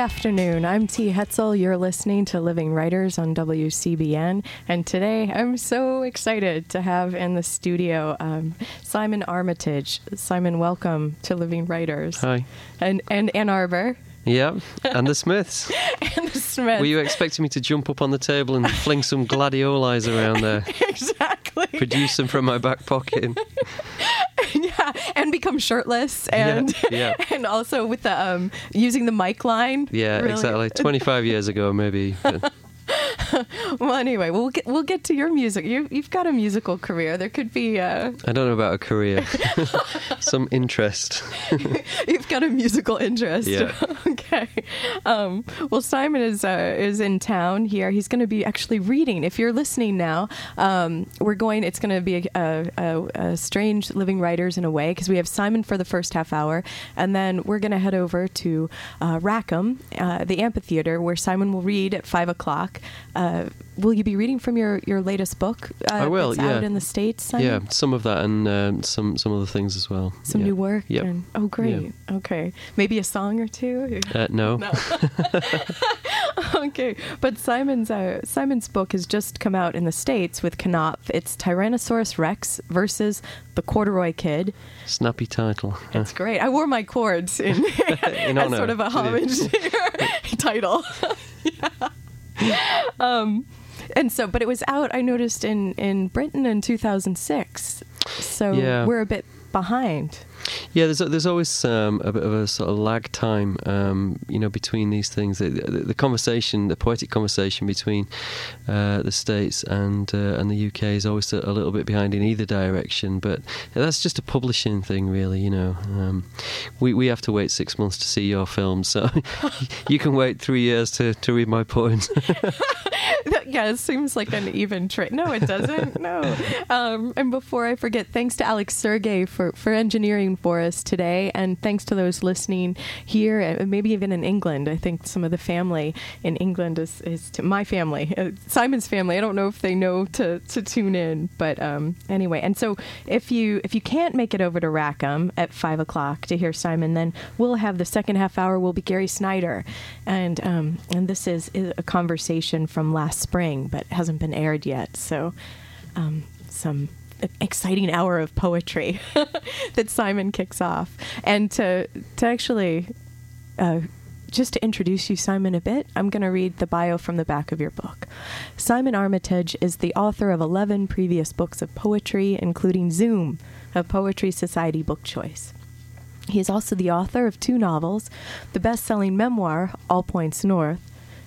Good afternoon. I'm T. Hetzel. You're listening to Living Writers on WCBN. And today I'm so excited to have in the studio um, Simon Armitage. Simon, welcome to Living Writers. Hi. And, and Ann Arbor. Yep, and the Smiths. and the Smiths. Were you expecting me to jump up on the table and fling some gladiolis around there? exactly. Produce them from my back pocket. become shirtless and yeah, yeah. and also with the um using the mic line. Yeah, really. exactly. Twenty five years ago, maybe. well, anyway, we'll get we'll get to your music. You you've got a musical career. There could be. Uh... I don't know about a career. Some interest. you've got a musical interest. Yeah. Okay. Um, well, Simon is uh, is in town here. He's going to be actually reading. If you're listening now, um, we're going. It's going to be a, a, a, strange living writers in a way because we have Simon for the first half hour, and then we're going to head over to uh, Rackham, uh, the amphitheater, where Simon will read at five o'clock. Uh, will you be reading from your, your latest book? Uh, I will. yeah. Out in the states. Simon? Yeah, some of that and um, some some other things as well. Some yeah. new work. Yeah. Oh, great. Yeah. Okay, maybe a song or two. Uh, no. no. okay, but Simon's uh, Simon's book has just come out in the states with Knopf. It's Tyrannosaurus Rex versus the Corduroy Kid. Snappy title. It's great. I wore my cords in, in as sort of a homage to your title. yeah. um, and so, but it was out. I noticed in in Britain in 2006. So yeah. we're a bit behind. Yeah, there's there's always um, a bit of a sort of lag time, um, you know, between these things. The, the, the conversation, the poetic conversation between uh, the states and uh, and the UK is always a, a, little bit behind in either direction. But that's just a publishing thing, really. You know, um, we we have to wait six months to see your film, so you can wait three years to, to read my poems. yeah, it seems like an even trade. No, it doesn't. No. Um, and before I forget, thanks to Alex Sergey for for engineering for us today. And thanks to those listening here, and uh, maybe even in England. I think some of the family in England is, is my family, uh, Simon's family. I don't know if they know to, to tune in, but um, anyway. And so if you if you can't make it over to Rackham at five o'clock to hear Simon, then we'll have the second half hour. Will be Gary Snyder, and um, and this is, is a conversation from last spring, but hasn't been aired yet. So um, some exciting hour of poetry that Simon kicks off. And to to actually uh, just to introduce you, Simon, a bit, I'm going to read the bio from the back of your book. Simon Armitage is the author of 11 previous books of poetry, including Zoom, a Poetry Society book choice. He is also the author of two novels, the best selling memoir, All Points North,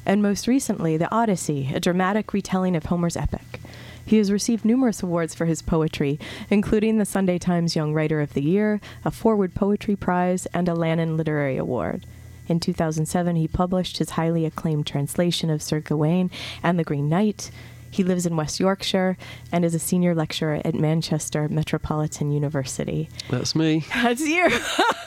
and most recently, The Odyssey, a dramatic retelling of Homer's epic. He has received numerous awards for his poetry, including the Sunday Times Young Writer of the Year, a Forward Poetry Prize, and a Lannan Literary Award. In 2007, he published his highly acclaimed translation of Sir Gawain and the Green Knight. He lives in West Yorkshire and is a senior lecturer at Manchester Metropolitan University. That's me. That's you.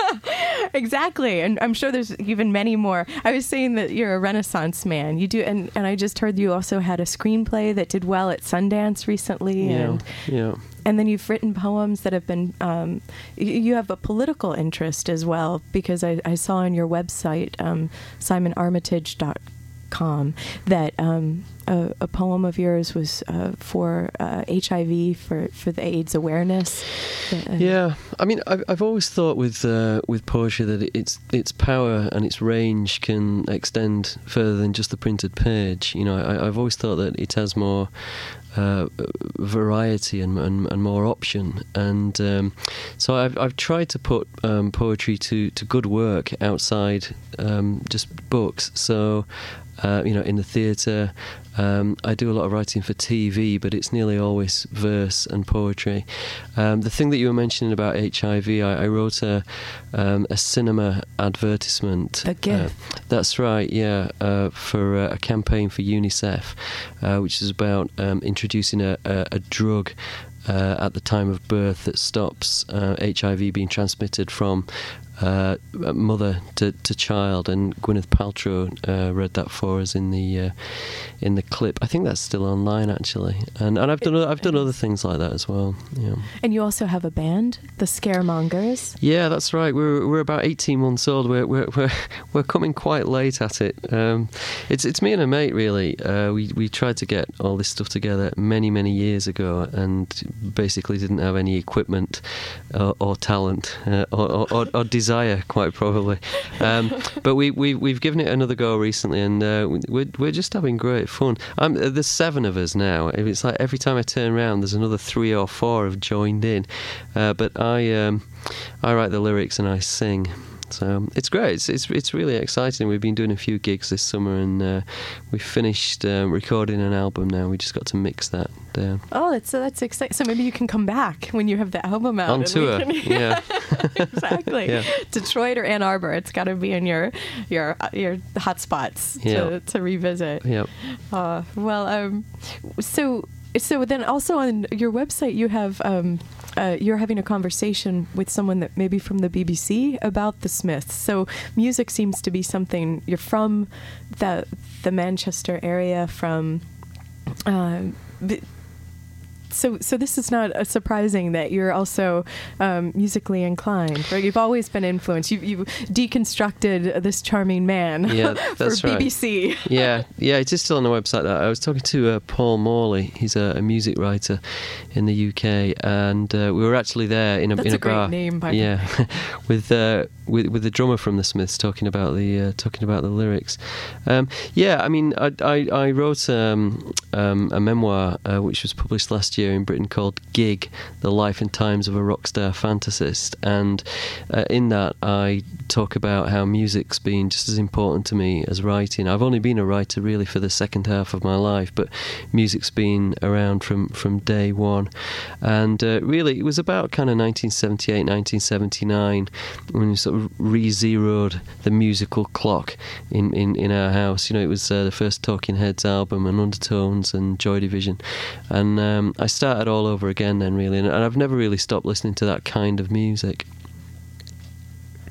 exactly. And I'm sure there's even many more. I was saying that you're a Renaissance man. You do, and, and I just heard you also had a screenplay that did well at Sundance recently. Yeah. And, yeah. And then you've written poems that have been, um, you have a political interest as well, because I, I saw on your website, um, simonarmitage.com, that um, a, a, poem of yours was uh, for uh, HIV for, for the AIDS awareness. Uh, yeah, I mean, I've, I've always thought with uh, with poetry that its its power and its range can extend further than just the printed page. You know, I, have always thought that it has more. Uh, variety and, and, and, more option, and um, so I've I've tried to put um, poetry to, to good work outside um, just books. So uh, you know, in the theatre. Um, I do a lot of writing for TV, but it's nearly always verse and poetry. Um, the thing that you were mentioning about HIV, I, I wrote a, um, a cinema advertisement. A gift. Uh, that's right, yeah, uh, for uh, a campaign for UNICEF, uh, which is about um, introducing a, a, a drug uh, at the time of birth that stops uh, HIV being transmitted from uh, mother to, to child, and Gwyneth Paltrow uh, read that for us in the uh, in the clip. I think that's still online actually, and and I've done I've done other things like that as well. Yeah. And you also have a band, the Scaremongers. Yeah, that's right. We're we're about eighteen months old. We're we're we're, we're coming quite late at it. Um, it's it's me and a mate really. Uh, we we tried to get all this stuff together many many years ago, and basically didn't have any equipment or, or talent uh, or, or, or, desire, quite probably. Um, but we we we've given it another go recently, and uh, we're we're just having great fun. Uh, there's seven of us now. It's like every time I turn around, there's another three or four have joined in. Uh, but I um, I write the lyrics and I sing. So it's great. It's, it's, it's really exciting. We've been doing a few gigs this summer, and uh, we finished uh, recording an album. Now we just got to mix that down. Oh, that's so that's exciting. So maybe you can come back when you have the album out on tour. Can, yeah, exactly. Yeah. Detroit or Ann Arbor. It's got to be in your your uh, your hot spots Yeah. to, to revisit. Yep. Uh, well, um, so so then also on your website you have um, uh, you're having a conversation with someone that maybe from the BBC about the Smiths. So music seems to be something you're from the the Manchester area from. Uh, so, so this is not uh, surprising that you're also um, musically inclined, right? You've always been influenced. You, you deconstructed this charming man Yeah, for that's right. BBC. yeah, yeah, it is still on the website. I was talking to uh, Paul Morley. He's a, a music writer in the UK, and uh, we were actually there in a That's in a, a great bar. name, by the yeah, with uh, with with the drummer from the Smiths talking about the uh, talking about the lyrics. Um, yeah, I mean, I I, I wrote um, um, a memoir uh, which was published last year in Britain called Gig: The Life and Times of a Rockstar Fantasist, and uh, in that I talk about how music's been just as important to me as writing. I've only been a writer really for the second half of my life, but music's been around from, from day one. And uh, really, it was about kind of 1978, 1979 when we sort of re zeroed the musical clock in, in, in our house. You know, it was uh, the first Talking Heads album and Undertones and Joy Division. And um, started all over again then, really. And I've never really stopped listening to that kind of music.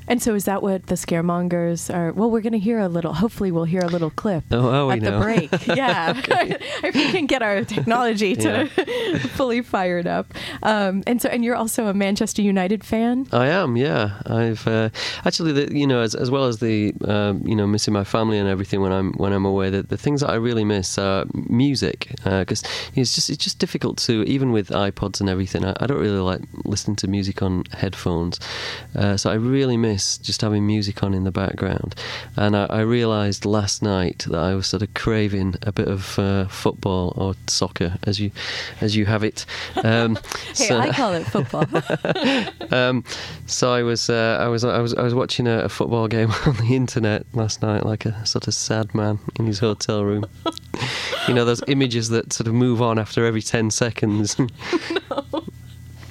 And so, is that what the scaremongers are? Well, we're going to hear a little. Hopefully, we'll hear a little clip Oh, at the break. Yeah, if we can get our technology to fully fired up. Um, and so, and you're also a Manchester United fan. I am, yeah. I've uh, actually, the, you know, as, as well as the, um, you know, missing my family and everything when I'm when I'm away. The, the things that I really miss are music because it's just it's just difficult to even with iPods and everything. I, I don't really like listening to music on headphones, uh, so I really miss just having music on in the background. And I, I realised last night that I was sort of craving a bit of uh, football or soccer, as you as you have it. Um, Hey, so- I call it football. um, so I was, uh, I was, I was, I was watching a, a football game on the internet last night, like a sort of sad man in his hotel room. you know those images that sort of move on after every ten seconds.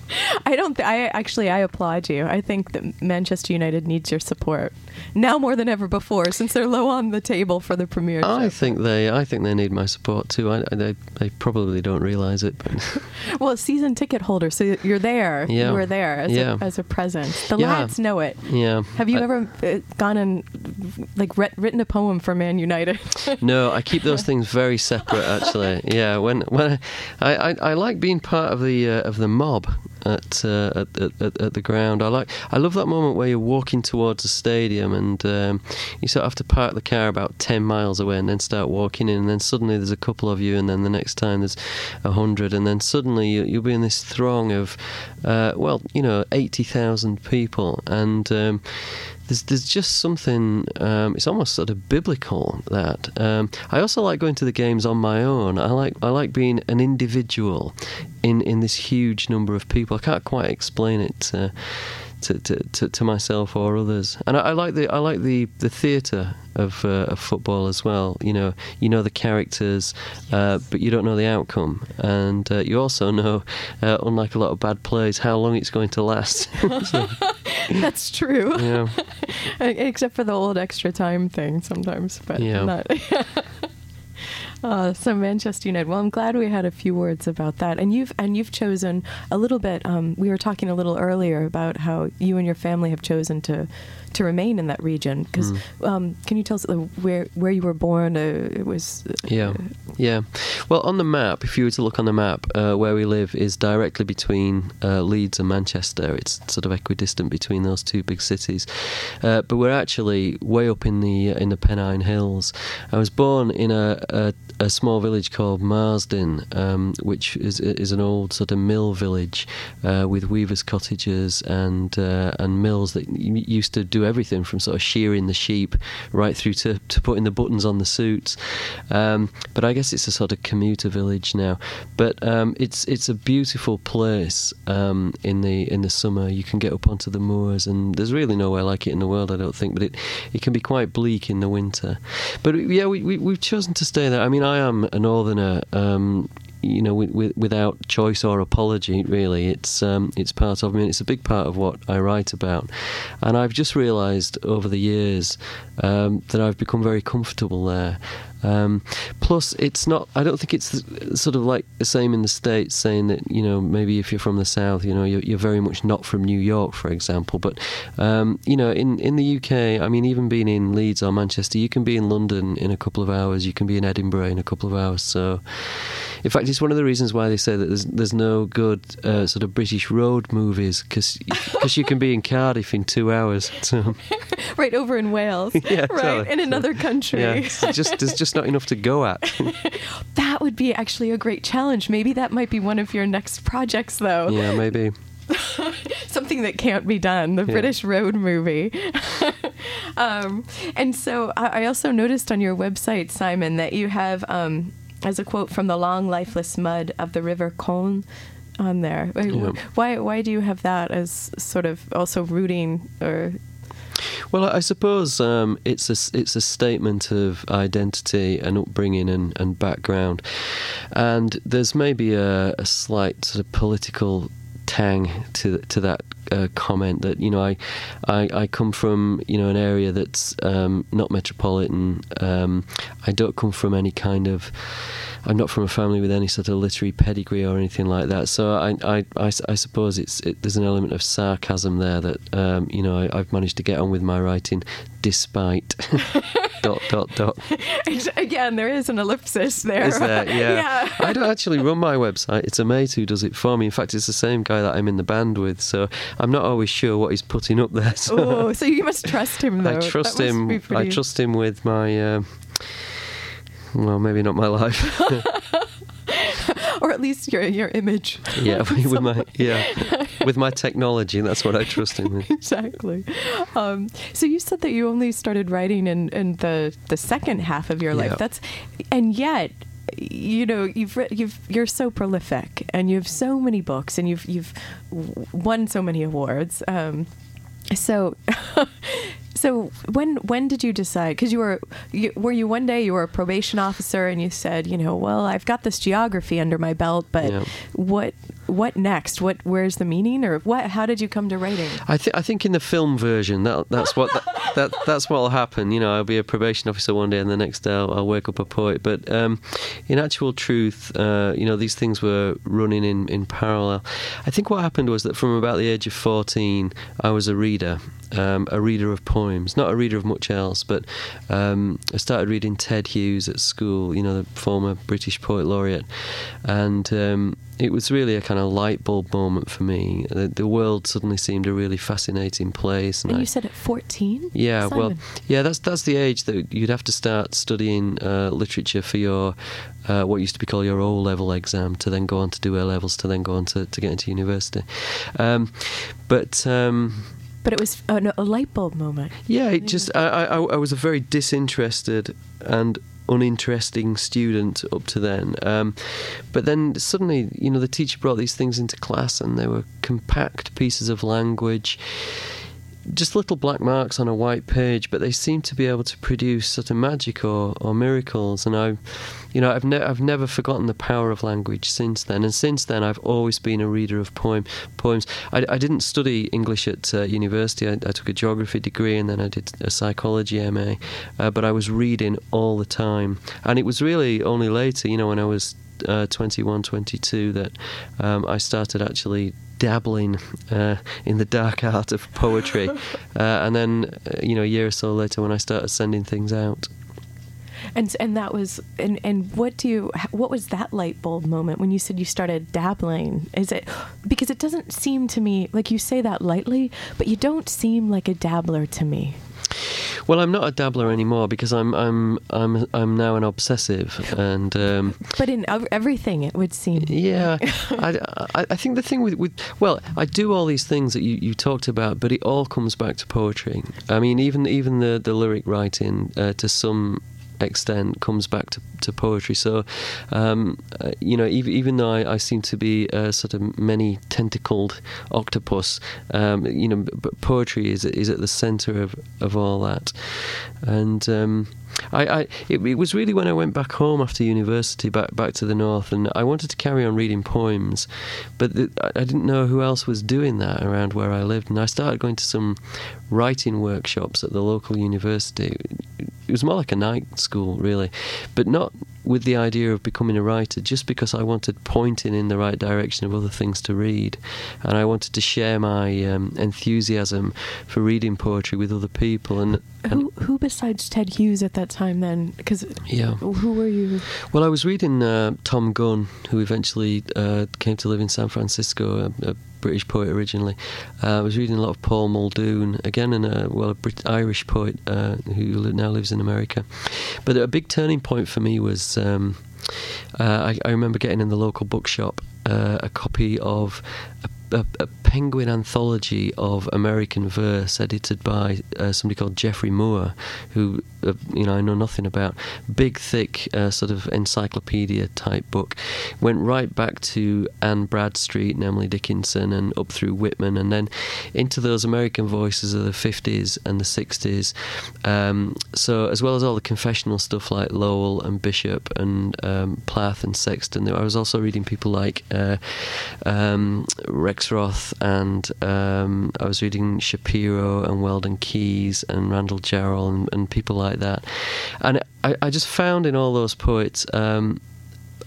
I don't. Th- I actually, I applaud you. I think that Manchester United needs your support now more than ever before, since they're low on the table for the Premiership. I think they, I think they need my support too. I, they, they probably don't realise it, but Well, season ticket holder, so you're there. Yeah. You were there as, Yeah. a, as a present. The Yeah. lads know it. yeah. Have you I- ever uh, gone and like writ- written a poem for Man United? No, I keep those things very separate. Actually, yeah. When when I, I, I like being part of the uh, of the mob at, uh, at, at at the ground. I like I love that moment where you're walking towards the stadium and um, you sort of have to park the car about ten miles away and then start walking in, and then suddenly there's a couple of you, and then the next time there's a hundred, and then suddenly you, you'll be in this throng of uh, well, you know, eighty thousand people, and um, there's there's just something. Um, it's almost sort of biblical that. Um, I also like going to the games on my own. I like I like being an individual in in this huge number of people. I can't quite explain it. Uh, to, to, to, to myself or others, and I, I like the I like the, the theatre of, uh, of football as well. You know, you know the characters, uh, but you don't know the outcome, and uh, you also know, uh, unlike a lot of bad plays, how long it's going to last. So, That's true. yeah. Except for the old extra time thing sometimes, but Yeah. not. Oh, so Manchester United. Well, I'm glad we had a few words about that. And you've and you've chosen a little bit. Um, we were talking a little earlier about how you and your family have chosen to to remain in that region. Because mm. um, can you tell us uh, where where you were born? Uh, it was uh, yeah, yeah. Well, on the map, if you were to look on the map, uh, where we live is directly between uh, Leeds and Manchester. It's sort of equidistant between those two big cities. Uh, but we're actually way up in the in the Pennine Hills. I was born in a, a a small village called Marsden, um, which is is an old sort of mill village uh, with weavers' cottages and uh, and mills that used to do everything from sort of shearing the sheep right through to, to putting the buttons on the suits. Um, but I guess it's a sort of commuter village now. But um, it's it's a beautiful place um, in the in the summer. You can get up onto the moors, and there's really nowhere like it in the world, I don't think. But it it can be quite bleak in the winter. But yeah, we, we we've chosen to stay there. I mean. I am a northerner. You know, with, with, without choice or apology, really, it's um, it's part of me. it's a big part of what I write about, and I've just realised over the years um, that I've become very comfortable there. Um, plus, it's not. I don't think it's sort of like the same in the states, saying that you know maybe if you're from the south, you know you're, you're very much not from New York, for example. But um, you know, in in the UK, I mean, even being in Leeds or Manchester, you can be in London in a couple of hours. You can be in Edinburgh in a couple of hours. So in fact, it's one of the reasons why they say that there's there's no good uh, sort of British road movies because you can be in Cardiff in two hours. So. right over in Wales. yeah, right totally. in another country. Yeah, just there's just not enough to go at. that would be actually a great challenge. Maybe that might be one of your next projects, though. Yeah, maybe. Something that can't be done, the yeah. British road movie. um, and so I also noticed on your website, Simon, that you have um, as a quote from the long lifeless mud of the river Colne on there. Why why do you have that as sort of also rooting or? Well, I suppose um, it's a it's a statement of identity and upbringing and, and background, and there's maybe a, a slight sort of political tang to to that uh, comment that you know I, I, I come from you know an area that's um, not metropolitan. Um, I don't come from any kind of I'm not from a family with any sort of literary pedigree or anything like that. So I, I, I, I suppose it's it, there's an element of sarcasm there that um, you know I, have managed to get on with my writing despite dot dot dot. Again, there is an ellipsis there. Is there? Yeah. yeah. I don't actually run my website. It's a mate who does it for me. In fact, it's the same guy that I'm in the band with. So I'm not always sure what he's putting up there. So, oh, so you must trust him though. I trust him. I trust him with my. Uh, well, maybe not my life. or at least your your image. Yeah, with my yeah, with my technology. That's what I trust in. exactly. Um, so you said that you only started writing in, in the the second half of your life. Yeah. That's and yet you know you've you've you're so prolific and you have so many books and you've you've won so many awards. Um, so So when when did you decide? Because you were you, were you one day you were a probation officer and you said, you know, well, I've got this geography under my belt, but yeah. what what next? What where's the meaning, or what? How did you come to writing? I think I think in the film version that that's what that, that that's what'll happen. You know, I'll be a probation officer one day, and the next day I'll, I'll wake up a poet. But um, in actual truth, uh, you know, these things were running in in parallel. I think what happened was that from about the age of fourteen, I was a reader, um, a reader of poems, not a reader of much else. But um, I started reading Ted Hughes at school. You know, the former British poet laureate, and um, it was really a kind of light bulb moment for me. The, the world suddenly seemed a really fascinating place. And, and you I, said at 14? Yeah, Simon. well, yeah, that's that's the age that you'd have to start studying uh, literature for your uh, what used to be called your O level exam to then go on to do A levels to then go on to, to get into university. Um, but. Um, but it was a, a light bulb moment. Yeah, it just I, I, I was a very disinterested and uninteresting student up to then. Um, but then suddenly, you know, the teacher brought these things into class and they were compact pieces of language. Just little black marks on a white page, but they seem to be able to produce sort of magic or, or miracles. And I, you know, I've, ne- I've never forgotten the power of language since then. And since then, I've always been a reader of poem poems. I, I didn't study English at uh, university. I, I, took a geography degree and then I did a psychology MA. Uh, but I was reading all the time, and it was really only later, you know, when I was uh, 21, 22 that um, I started actually dabbling uh, in the dark art of poetry. uh, and then, uh, you know, a year or so later when I started sending things out. And and that was and and what do you what was that light bulb moment when you said you started dabbling? Is it because it doesn't seem to me like you say that lightly, but you don't seem like a dabbler to me. Well, I'm not a dabbler anymore because I'm I'm I'm I'm now an obsessive, and um, but in everything it would seem. Yeah, I, I think the thing with, with well, I do all these things that you, you talked about, but it all comes back to poetry. I mean, even even the the lyric writing uh, to some extent comes back to, to poetry. So, um, uh, you know, even, even though I, I, seem to be a sort of many tentacled octopus, um, you know, but poetry is is at the centre of, of all that, and. Um, I, I it, it, was really when I went back home after university, back back to the north, and I wanted to carry on reading poems, but the, I didn't know who else was doing that around where I lived, and I started going to some writing workshops at the local university. It was more like a night school, really, but not with the idea of becoming a writer just because I wanted pointing in the right direction of other things to read. And I wanted to share my um, enthusiasm for reading poetry with other people. And, and who, who besides Ted Hughes at that time then? Because yeah. who were you? Well, I was reading uh, Tom Gunn, who eventually uh, came to live in San Francisco, a, a British poet originally. Uh, I was reading a lot of Paul Muldoon, again, and a well, a Brit- Irish poet uh, who now lives in America. But a big turning point for me was um, uh, I, I, remember getting in the local bookshop uh, a copy of a a, a, penguin anthology of American verse edited by uh, somebody called Geoffrey Moore, who uh, you know I know nothing about. Big, thick, uh, sort of encyclopedia type book. Went right back to Anne Bradstreet and Emily Dickinson, and up through Whitman, and then into those American voices of the 50s and the 60s. Um, so as well as all the confessional stuff like Lowell and Bishop and um, Plath and Sexton, I was also reading people like uh, um, Rexroth, and um, I was reading Shapiro and Weldon Kees and Randall Jarrell and, and people like that. And I, I, just found in all those poets um,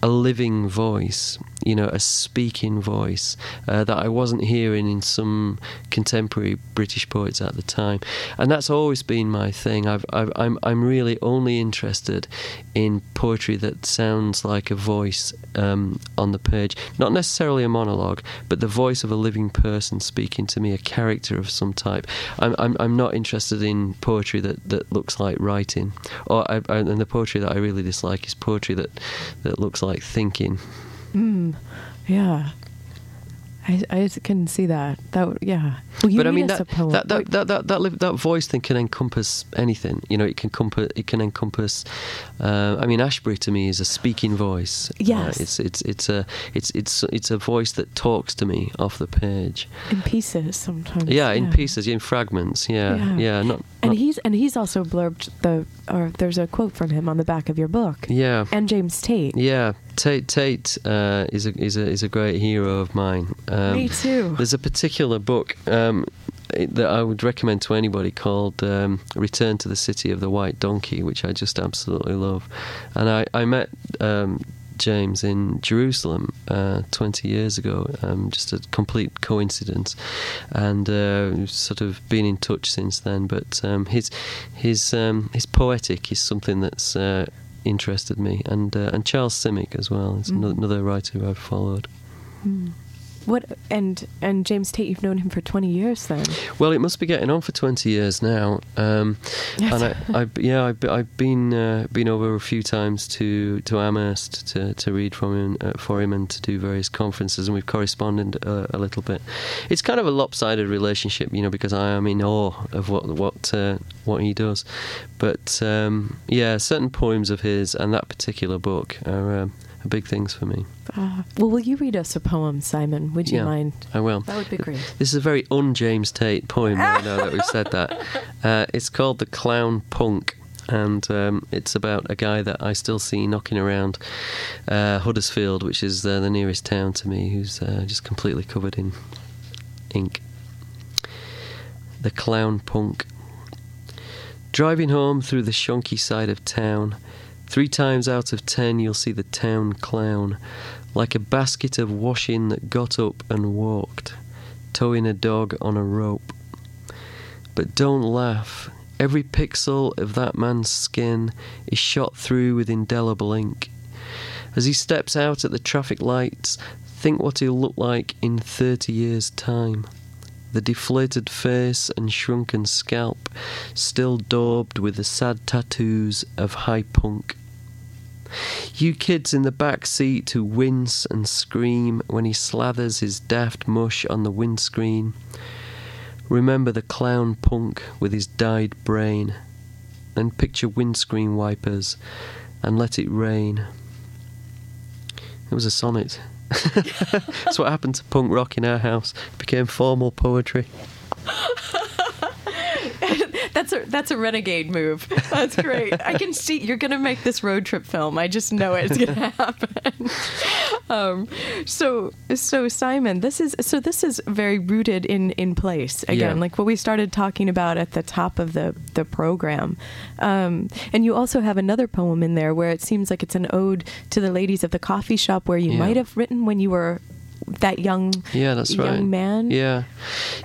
a living voice you know, a speaking voice uh, that I wasn't hearing in some contemporary British poets at the time, and that's always been my thing. I've, I've, I'm I'm really only interested in poetry that sounds like a voice um, on the page, not necessarily a monologue, but the voice of a living person speaking to me, a character of some type. I'm I'm, I'm not interested in poetry that, that looks like writing, or I, and the poetry that I really dislike is poetry that that looks like thinking. Mm, yeah. I, I can see that. That yeah. Well, but I mean that that, that, that that that that voice thing can encompass anything. You know, it can encompass. It can encompass. Uh, I mean, Ashbery to me is a speaking voice. Uh, yes. Uh, it's it's it's a it's it's it's a voice that talks to me off the page. In pieces sometimes. Yeah, in pieces, in fragments. Yeah, yeah. yeah not, and not he's and he's also blurbed the or there's a quote from him on the back of your book. Yeah. And James Tate. Yeah, Tate Tate uh, is a is a is a great hero of mine. Um, Me too. There's a particular book um, that I would recommend to anybody called um, "Return to the City of the White Donkey," which I just absolutely love. And I I met. Um, James in Jerusalem uh, 20 years ago, um, just a complete coincidence, and uh, sort of been in touch since then. But um, his his um, his poetic is something that's uh, interested me, and uh, and Charles Simic as well is mm. another writer who I've followed. Mm. What and and James Tate, you've known him for twenty years then. Well, it must be getting on for twenty years now. Um, and I, I, yeah, I've, I've been uh, been over a few times to to Amherst to, to read from him uh, for him and to do various conferences, and we've corresponded uh, a little bit. It's kind of a lopsided relationship, you know, because I am in awe of what what uh, what he does. But um, yeah, certain poems of his and that particular book are um, are big things for me. Uh, well, will you read us a poem, Simon? Would you Yeah. mind? I will. That would be great. This is a very un James Tate poem. I know that we've said that. Uh, it's called The Clown Punk. And um, it's about a guy that I still see knocking around uh, Huddersfield, which is uh, the nearest town to me, who's uh, just completely covered in ink. The Clown Punk. Driving home through the shonky side of town, three times out of ten you'll see the town clown, like a basket of washing that got up and walked, towing a dog on a rope. But don't laugh. Every pixel of that man's skin is shot through with indelible ink. As he steps out at the traffic lights, think what he'll look like in 30 years' time. The deflated face and shrunken scalp, still daubed with the sad tattoos of high punk. You kids in the back seat who wince and scream when he slathers his daft mush on the windscreen. Remember the clown punk with his dyed brain. Then picture windscreen wipers and let it rain. It was a sonnet. That's what happened to punk rock in our house. It became formal poetry. That's a that's a renegade move. That's great. I can see you're gonna make this road trip film. I just know it's gonna happen. Um, so so Simon, this is so this is very rooted in in place again, Yeah. like what we started talking about at the top of the the program. Um, and you also have another poem in there where it seems like it's an ode to the ladies of the coffee shop where you Yeah. might have written when you were that young Yeah, that's young right. man. Yeah,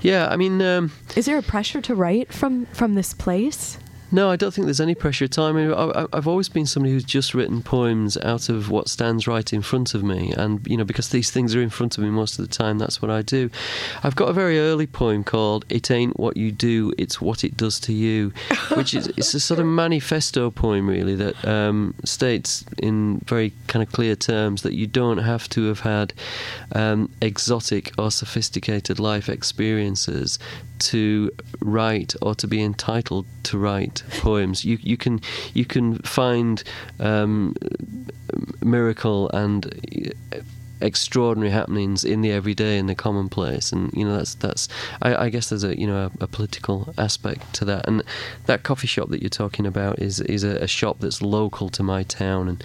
yeah. I mean, um, Is there a pressure to write from from this place? No, I don't think there's any pressure at all. I mean, I, I've always been somebody who's just written poems out of what stands right in front of me, and you know, because these things are in front of me most of the time, that's what I do. I've got a very early poem called "It Ain't What You Do, It's What It Does to You," which is it's a sort of manifesto poem, really, that um, states in very kind of clear terms that you don't have to have had um, exotic or sophisticated life experiences to write or to be entitled to write poems. You you can you can find um, miracle and extraordinary happenings in the everyday and the commonplace. And you know that's that's I, I guess there's a you know a, a political aspect to that. And that coffee shop that you're talking about is is a, a shop that's local to my town. And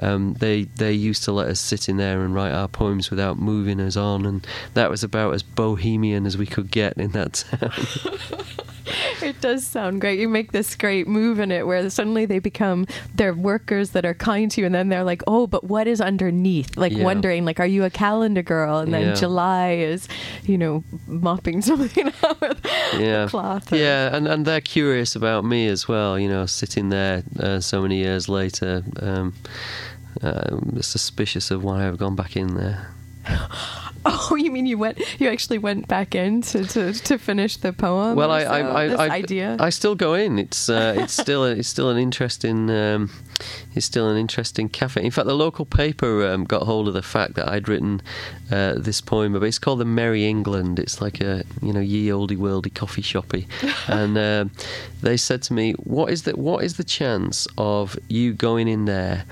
um, they they used to let us sit in there and write our poems without moving us on. And that was about as bohemian as we could get in that town It does sound great. You make this great move in it where suddenly they become they're workers that are kind to you and then they're like, "Oh, but what is underneath?" Like Yeah. wondering like, "Are you a calendar girl?" And then Yeah. July is, you know, mopping something out with yeah cloth. or- yeah and and they're curious about me as well you know sitting there uh, so many years later um, uh, suspicious of why I've gone back in there Oh, you mean you went you actually went back in to, to, to finish the poem? well, I, so? I, I, I, idea. I still go in. It's uh, it's still a, it's still an interesting um, it's still an interesting cafe. In fact, the local paper um, got hold of the fact that I'd written uh, this poem. But it's called the Merry England. It's like a you know ye olde worldy coffee shoppy, and um, they said to me, "What is the what is the chance of you going in there?"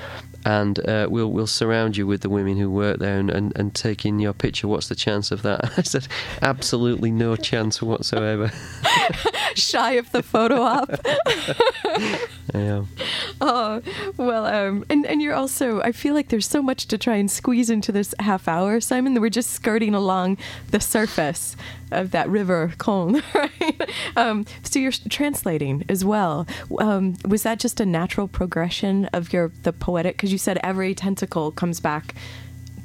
And uh, we'll we'll surround you with the women who work there and, and, and taking your picture. What's the chance of that? I said, absolutely no chance whatsoever. Shy of the photo op. Yeah. Oh well, um, and and you're also. I feel like there's so much to try and squeeze into this half hour, Simon. That we're just skirting along the surface of that river Colne, right? Um, so you're translating as well. Um, was that just a natural progression of your the poetic? Because you said every tentacle comes back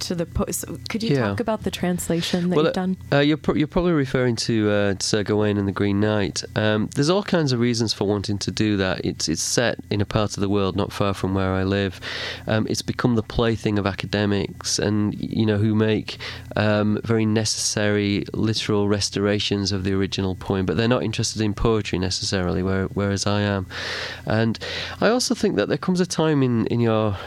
to the. Po- so could you Yeah. talk about the translation that well, you've done? Uh, you're, pro- you're probably referring to uh, Sir Gawain and the Green Knight. Um, there's all kinds of reasons for wanting to do that. It's it's set in a part of the world not far from where I live. Um, it's become the plaything of academics, and you know who make um, very necessary literal restorations of the original poem, but they're not interested in poetry necessarily, where, whereas I am. And I also think that there comes a time in in your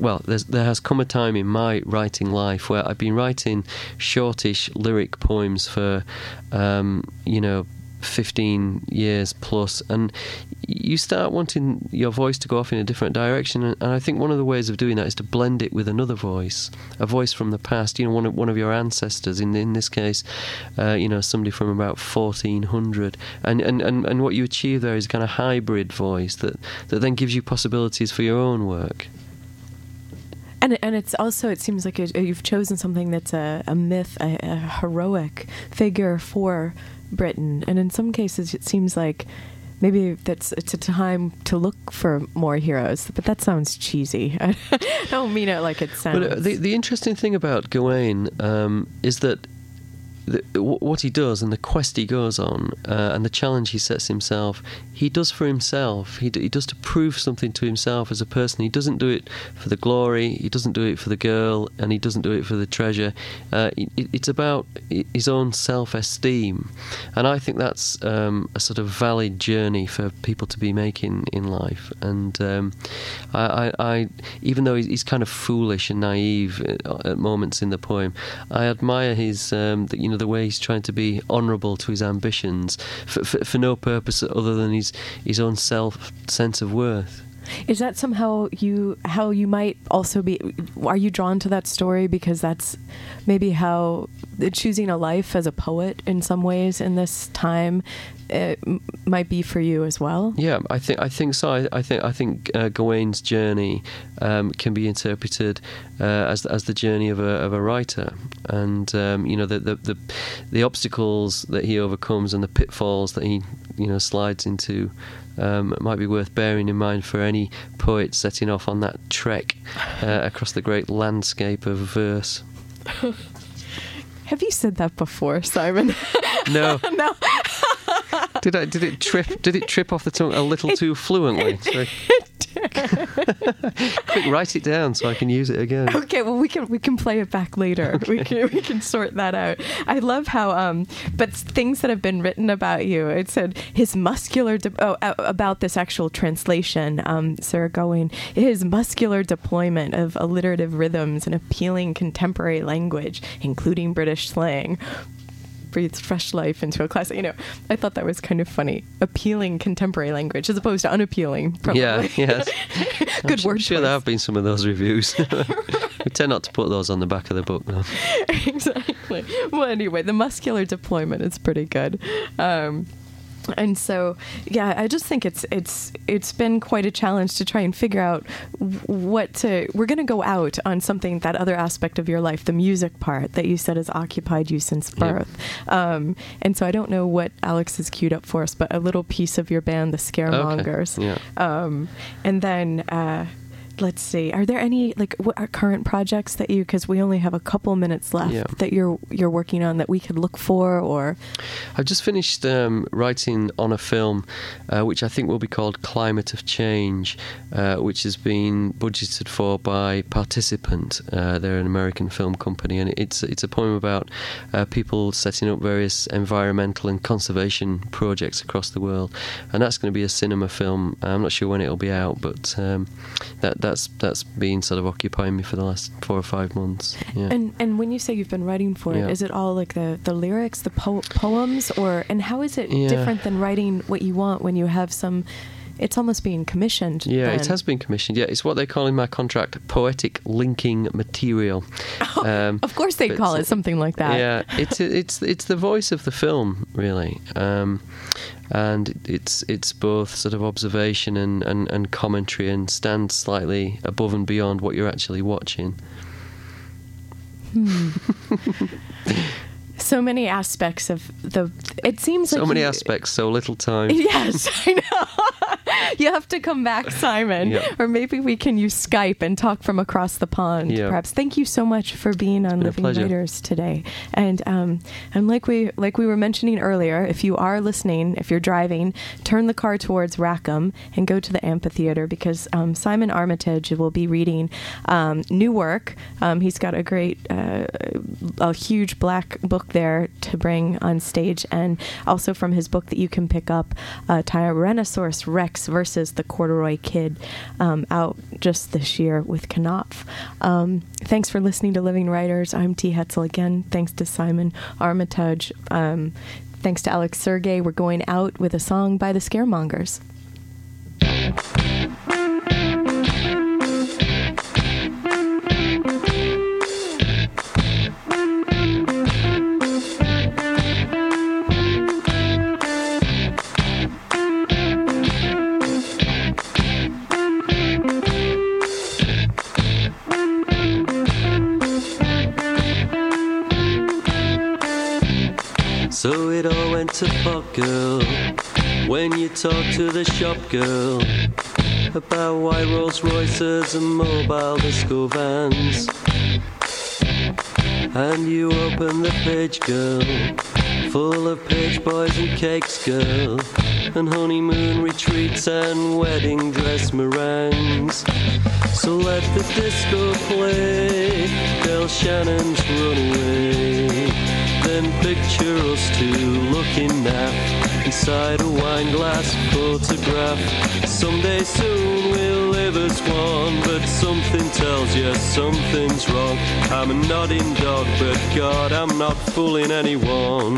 well, there has come a time in my writing life where I've been writing shortish lyric poems for, um, you know, 15 years plus, and you start wanting your voice to go off in a different direction. And, I think one of the ways of doing that is to blend it with another voice, a voice from the past. You know, one of one of your ancestors. In in this case, uh, you know, somebody from about 1400. And, and and and what you achieve there is a kind of hybrid voice that that then gives you possibilities for your own work. And and it's also it seems like it, you've chosen something that's a, a myth, a, a heroic figure for Britain, and in some cases it seems like maybe that's it's a time to look for more heroes. But that sounds cheesy. I don't mean it like it sounds. But uh, the the interesting thing about Gawain um, is that the, what he does and the quest he goes on uh, and the challenge he sets himself, he does for himself. He, d- he does to prove something to himself as a person. He doesn't do it for the glory, he doesn't do it for the girl, and he doesn't do it for the treasure. Uh, it, it's about his own self esteem. And I think that's um, a sort of valid journey for people to be making in life. And um, I, I, I, even though he's kind of foolish and naive at moments in the poem, I admire his, um, you know, know the way he's trying to be honourable to his ambitions for, for, for no purpose other than his his own self sense of worth. Is that somehow you how you might also be? Are you drawn to that story because that's maybe how choosing a life as a poet in some ways in this time it might be for you as well. Yeah, I think I think so. I, I think I think uh, Gawain's journey um, can be interpreted uh, as as the journey of a of a writer, and um, you know the, the, the the obstacles that he overcomes and the pitfalls that he you know slides into. Um, might be worth bearing in mind for any poet setting off on that trek uh, across the great landscape of verse. Have you said that before, Simon? No. no. Did I? Did it trip? Did it trip off the tongue a little too fluently? Quick, write it down so I can use it again. Okay, well we can we can play it back later. Okay. We can we can sort that out. I love how um, but things that have been written about you. It said his muscular de- oh about this actual translation. Um, Sir Gawain his muscular deployment of alliterative rhythms and appealing contemporary language, including British slang, breathes fresh life into a classic. You know, I thought that was kind of funny. Appealing contemporary language as opposed to unappealing. Probably. Yeah, yes. Good I'm word. Sure, there have been some of those reviews. we tend not to put those on the back of the book, though. exactly. Well, anyway, the muscular deployment is pretty good. Um, and so yeah i just think it's it's it's been quite a challenge to try and figure out what to we're going to go out on something that other aspect of your life the music part that you said has occupied you since birth yep. um, and so i don't know what alex has queued up for us but a little piece of your band the scaremongers okay. yeah. um, and then uh, let's see are there any like what are current projects that you because we only have a couple minutes left yeah. that you're you're working on that we could look for or? I've just finished um, writing on a film uh, which i think will be called climate of change uh, which has been budgeted for by participant uh, they're an american film company and it's it's a poem about uh, people setting up various environmental and conservation projects across the world. And that's going to be a cinema film. I'm not sure when it'll be out but um, that that's that's been sort of occupying me for the last four or five months. Yeah. And and when you say you've been writing for yeah. it, is it all like the the lyrics, the po- poems, or and how is it yeah. different than writing what you want when you have some? It's almost being commissioned. Yeah, then. it has been commissioned. Yeah, it's what they call in my contract poetic linking material. Oh, um, of course, they call it something like that. Yeah, it's it's it's the voice of the film, really. Um, and it's it's both sort of observation and, and, and commentary and stands slightly above and beyond what you're actually watching. Hmm. so many aspects of the. It seems like so like many you, aspects, so little time. Yes, I know. you have to come back, Simon, yeah. or maybe we can use Skype and talk from across the pond. Yeah. Perhaps. Thank you so much for being on Living Writers today. And um, and like we like we were mentioning earlier, if you are listening, if you're driving, turn the car towards Rackham and go to the amphitheater because um, Simon Armitage will be reading um, new work. Um, he's got a great, uh, a huge black book there to bring on stage, and also from his book that you can pick up, uh, Tyrannosaurus Rex versus the Corduroy Kid, um, out just this year with Knopf. Um, thanks for listening to Living Writers. I'm T. Hetzel again. Thanks to Simon Armitage. Um, thanks to Alex Sergey. We're going out with a song by the Scaremongers. What's to pot girl? When you talk to the shop girl about why Rolls Royces and mobile disco vans. And you open the page, girl, full of page boys and cakes, girl, and honeymoon retreats and wedding dress meringues. So let the disco play, Del Shannon's Runaway. Picture us two looking inside a wine glass photograph. Someday soon we'll live as one, but something tells you something's wrong. I'm a nodding dog, but God, I'm not fooling anyone.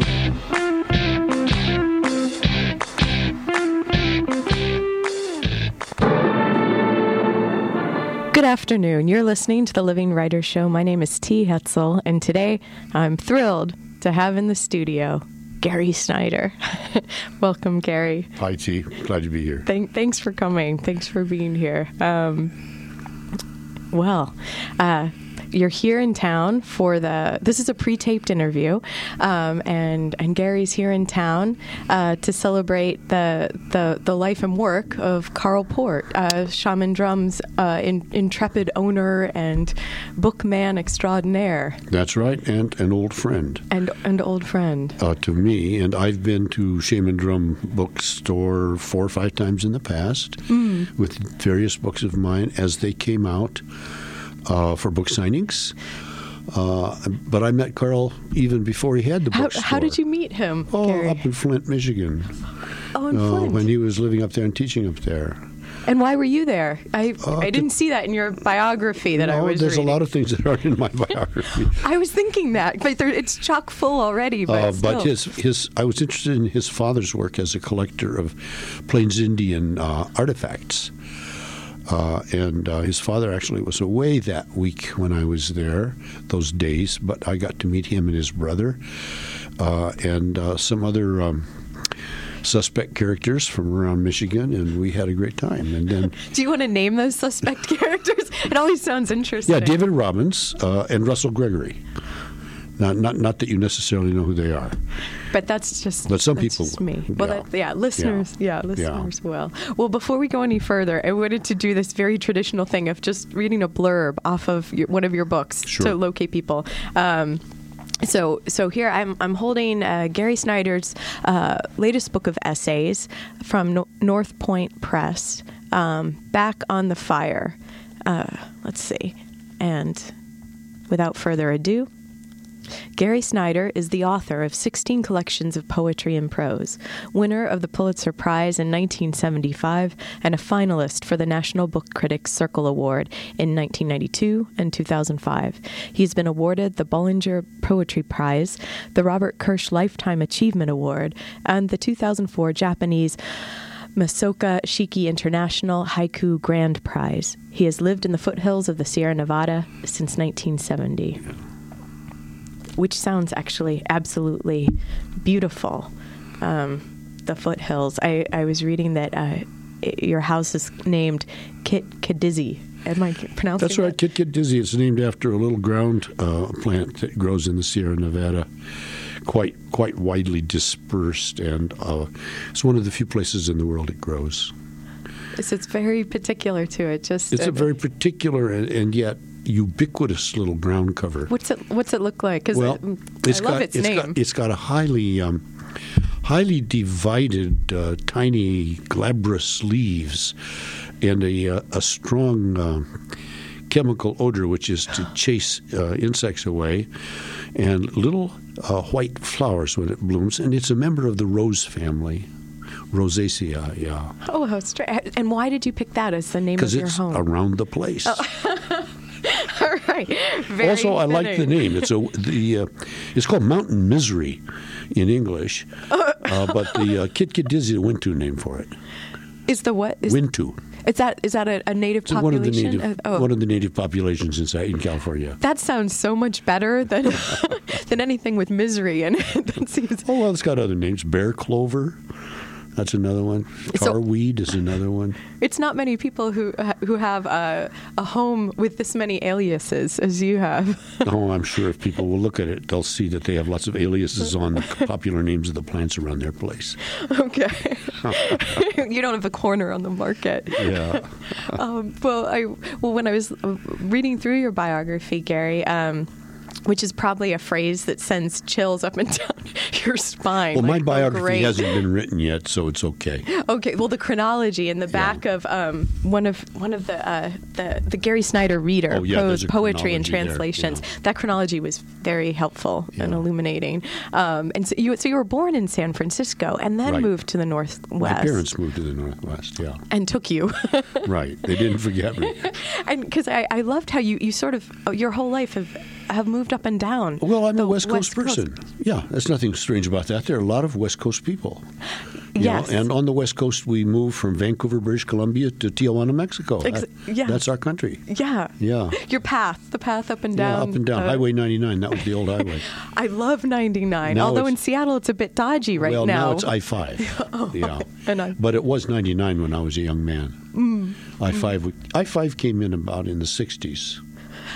Good afternoon. You're listening to the Living Writer Show. My name is T. Hetzel, and today I'm thrilled to have in the studio Gary Snyder. Welcome, Gary. Hi, T. Glad to be here. Thank, thanks for coming. Thanks for being here. Um, well, uh, you're here in town for the. This is a pre-taped interview, um, and and Gary's here in town uh, to celebrate the the the life and work of Karl Pohrt, uh, Shaman Drum's uh, in, intrepid owner and bookman extraordinaire, That's right, and an old friend and and old friend. uh, to me. And I've been to Shaman Drum Bookstore four or five times in the past with various books of mine as they came out uh, for book signings. Uh, but I met Karl even before he had the How, bookstore. how did you meet him, Oh, Gary? up in Flint, Michigan, oh, in uh, Flint. when he was living up there and teaching up there. And why were you there? I Uh, I didn't see that in your biography that I No, was there's reading. a lot of things that aren't in my biography. I was thinking that, but there, it's chock full already. But, Uh, but his his I was interested in his father's work as a collector of Plains Indian uh, artifacts. Uh, and uh, his father actually was away that week when I was there, those days. But I got to meet him and his brother, uh, and uh, some other um, suspect characters from around Michigan, and we had a great time. And then, Do you want to name those suspect characters? It always sounds interesting. yeah, David Robbins uh, and Russell Gregory. Not, not, not that you necessarily know who they are. But that's just. But some people just me. Well, Yeah. That, yeah, listeners. Yeah, Yeah. listeners will. Well, before we go any further, I wanted to do this very traditional thing of just reading a blurb off of your, one of your books Sure. to locate people. Um, so, so here I'm, I'm holding uh, Gary Snyder's uh, latest book of essays from no- North Point Press, um, "Back on the Fire." Uh, let's see, and without further ado, Gary Snyder is the author of 16 collections of poetry and prose, winner of the Pulitzer Prize in 1975, and a finalist for the National Book Critics Circle Award in 1992 and 2005. He's been awarded the Bollingen Poetry Prize, the Robert Kirsch Lifetime Achievement Award, and the 2004 Japanese Masaoka Shiki International Haiku Grand Prize. He has lived in the foothills of the Sierra Nevada since 1970 which sounds actually absolutely beautiful. Um, the foothills. I, I was reading that uh, your house is named Kit Kadizzy. Am I pronouncing That's right, that? Kit Kit Dizzy. It's named after a little ground uh, plant that grows in the Sierra Nevada, quite quite widely dispersed, and uh, it's one of the few places in the world it grows. So it's very particular to it. Just It's a very particular and, and yet ubiquitous little ground cover. what's it what's it look like? Because well, I it's love got, its it's name. Got, it's got a highly um, highly divided, uh, tiny, glabrous leaves, and a uh, a strong. um chemical odor, which is to chase uh, insects away, and little uh, white flowers when it blooms. And it's a member of the rose family, Rosaceae, yeah, oh, how strange! And why did you pick that as the name of your home? because it's around the place. Right. Very also, I like the name. It's a the uh, it's called Mountain Misery in English, uh, but the uh, Kit Kit Dizzy, the Wintu name for it. Is the what? Is, Wintu. is that is that a, a native It's one of the population? native oh. one of the native populations inside in California. That sounds so much better than than anything with misery and it. that seems Oh well, it's got other names: bear clover, That's another one. So- Tarweed is another one. It's not many people who who have a, a home with this many aliases as you have. Oh, I'm sure if people will look at it, they'll see that they have lots of aliases on the popular names of the plants around their place. okay. you don't have a corner on the market. Yeah. um, well, I well when I was uh, reading through your biography, Gary. Um, which is probably a phrase that sends chills up and down your spine. Well, my like, oh, biography great. hasn't been written yet, so it's okay. Okay, well, the chronology in the back of um, one of one of the uh, the the Gary Snyder Reader Oh, yeah, prose poetry and chronology there, translations. yeah. That chronology was very helpful and illuminating. Um, and so you so you were born in San Francisco and then Right. moved to the Northwest. My parents moved to the Northwest, yeah. and took you. Right. They didn't forget me. and because I, I loved how you, you sort of oh, your whole life have have moved up and down. Well, I'm a West Coast person. Yeah, there's nothing strange about that. There are a lot of West Coast people. you know, and on the West Coast, we moved from Vancouver, British Columbia to Tijuana, Mexico. Ex- That- yeah. That's our country. Yeah. Yeah. Your path, the path up and down. Yeah, up and down. uh, Highway 99, that was the old highway. I love 99. Now although in Seattle it's a bit dodgy right well, now. now it's I 5. yeah. And I- But it was 99 when I was a young man. I 5 I 5 came in about in the 60s.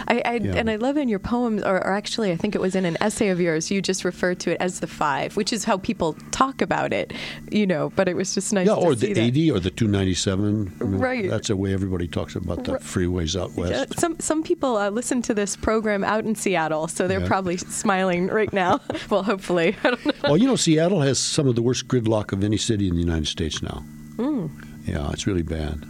I, I Yeah. and I love in your poems, or, or actually, I think it was in an essay of yours. You just referred to it as the five, which is how people talk about it, you know. But it was just nice. Yeah, or the that. 80 or the 297. you know, Right. That's the way everybody talks about the freeways out west. Yeah, some some people uh, listen to this program out in Seattle, so they're Yeah. probably smiling right now. well, hopefully, I don't know. Well, you know, Seattle has some of the worst gridlock of any city in the United States now. Hmm. Yeah, it's really bad.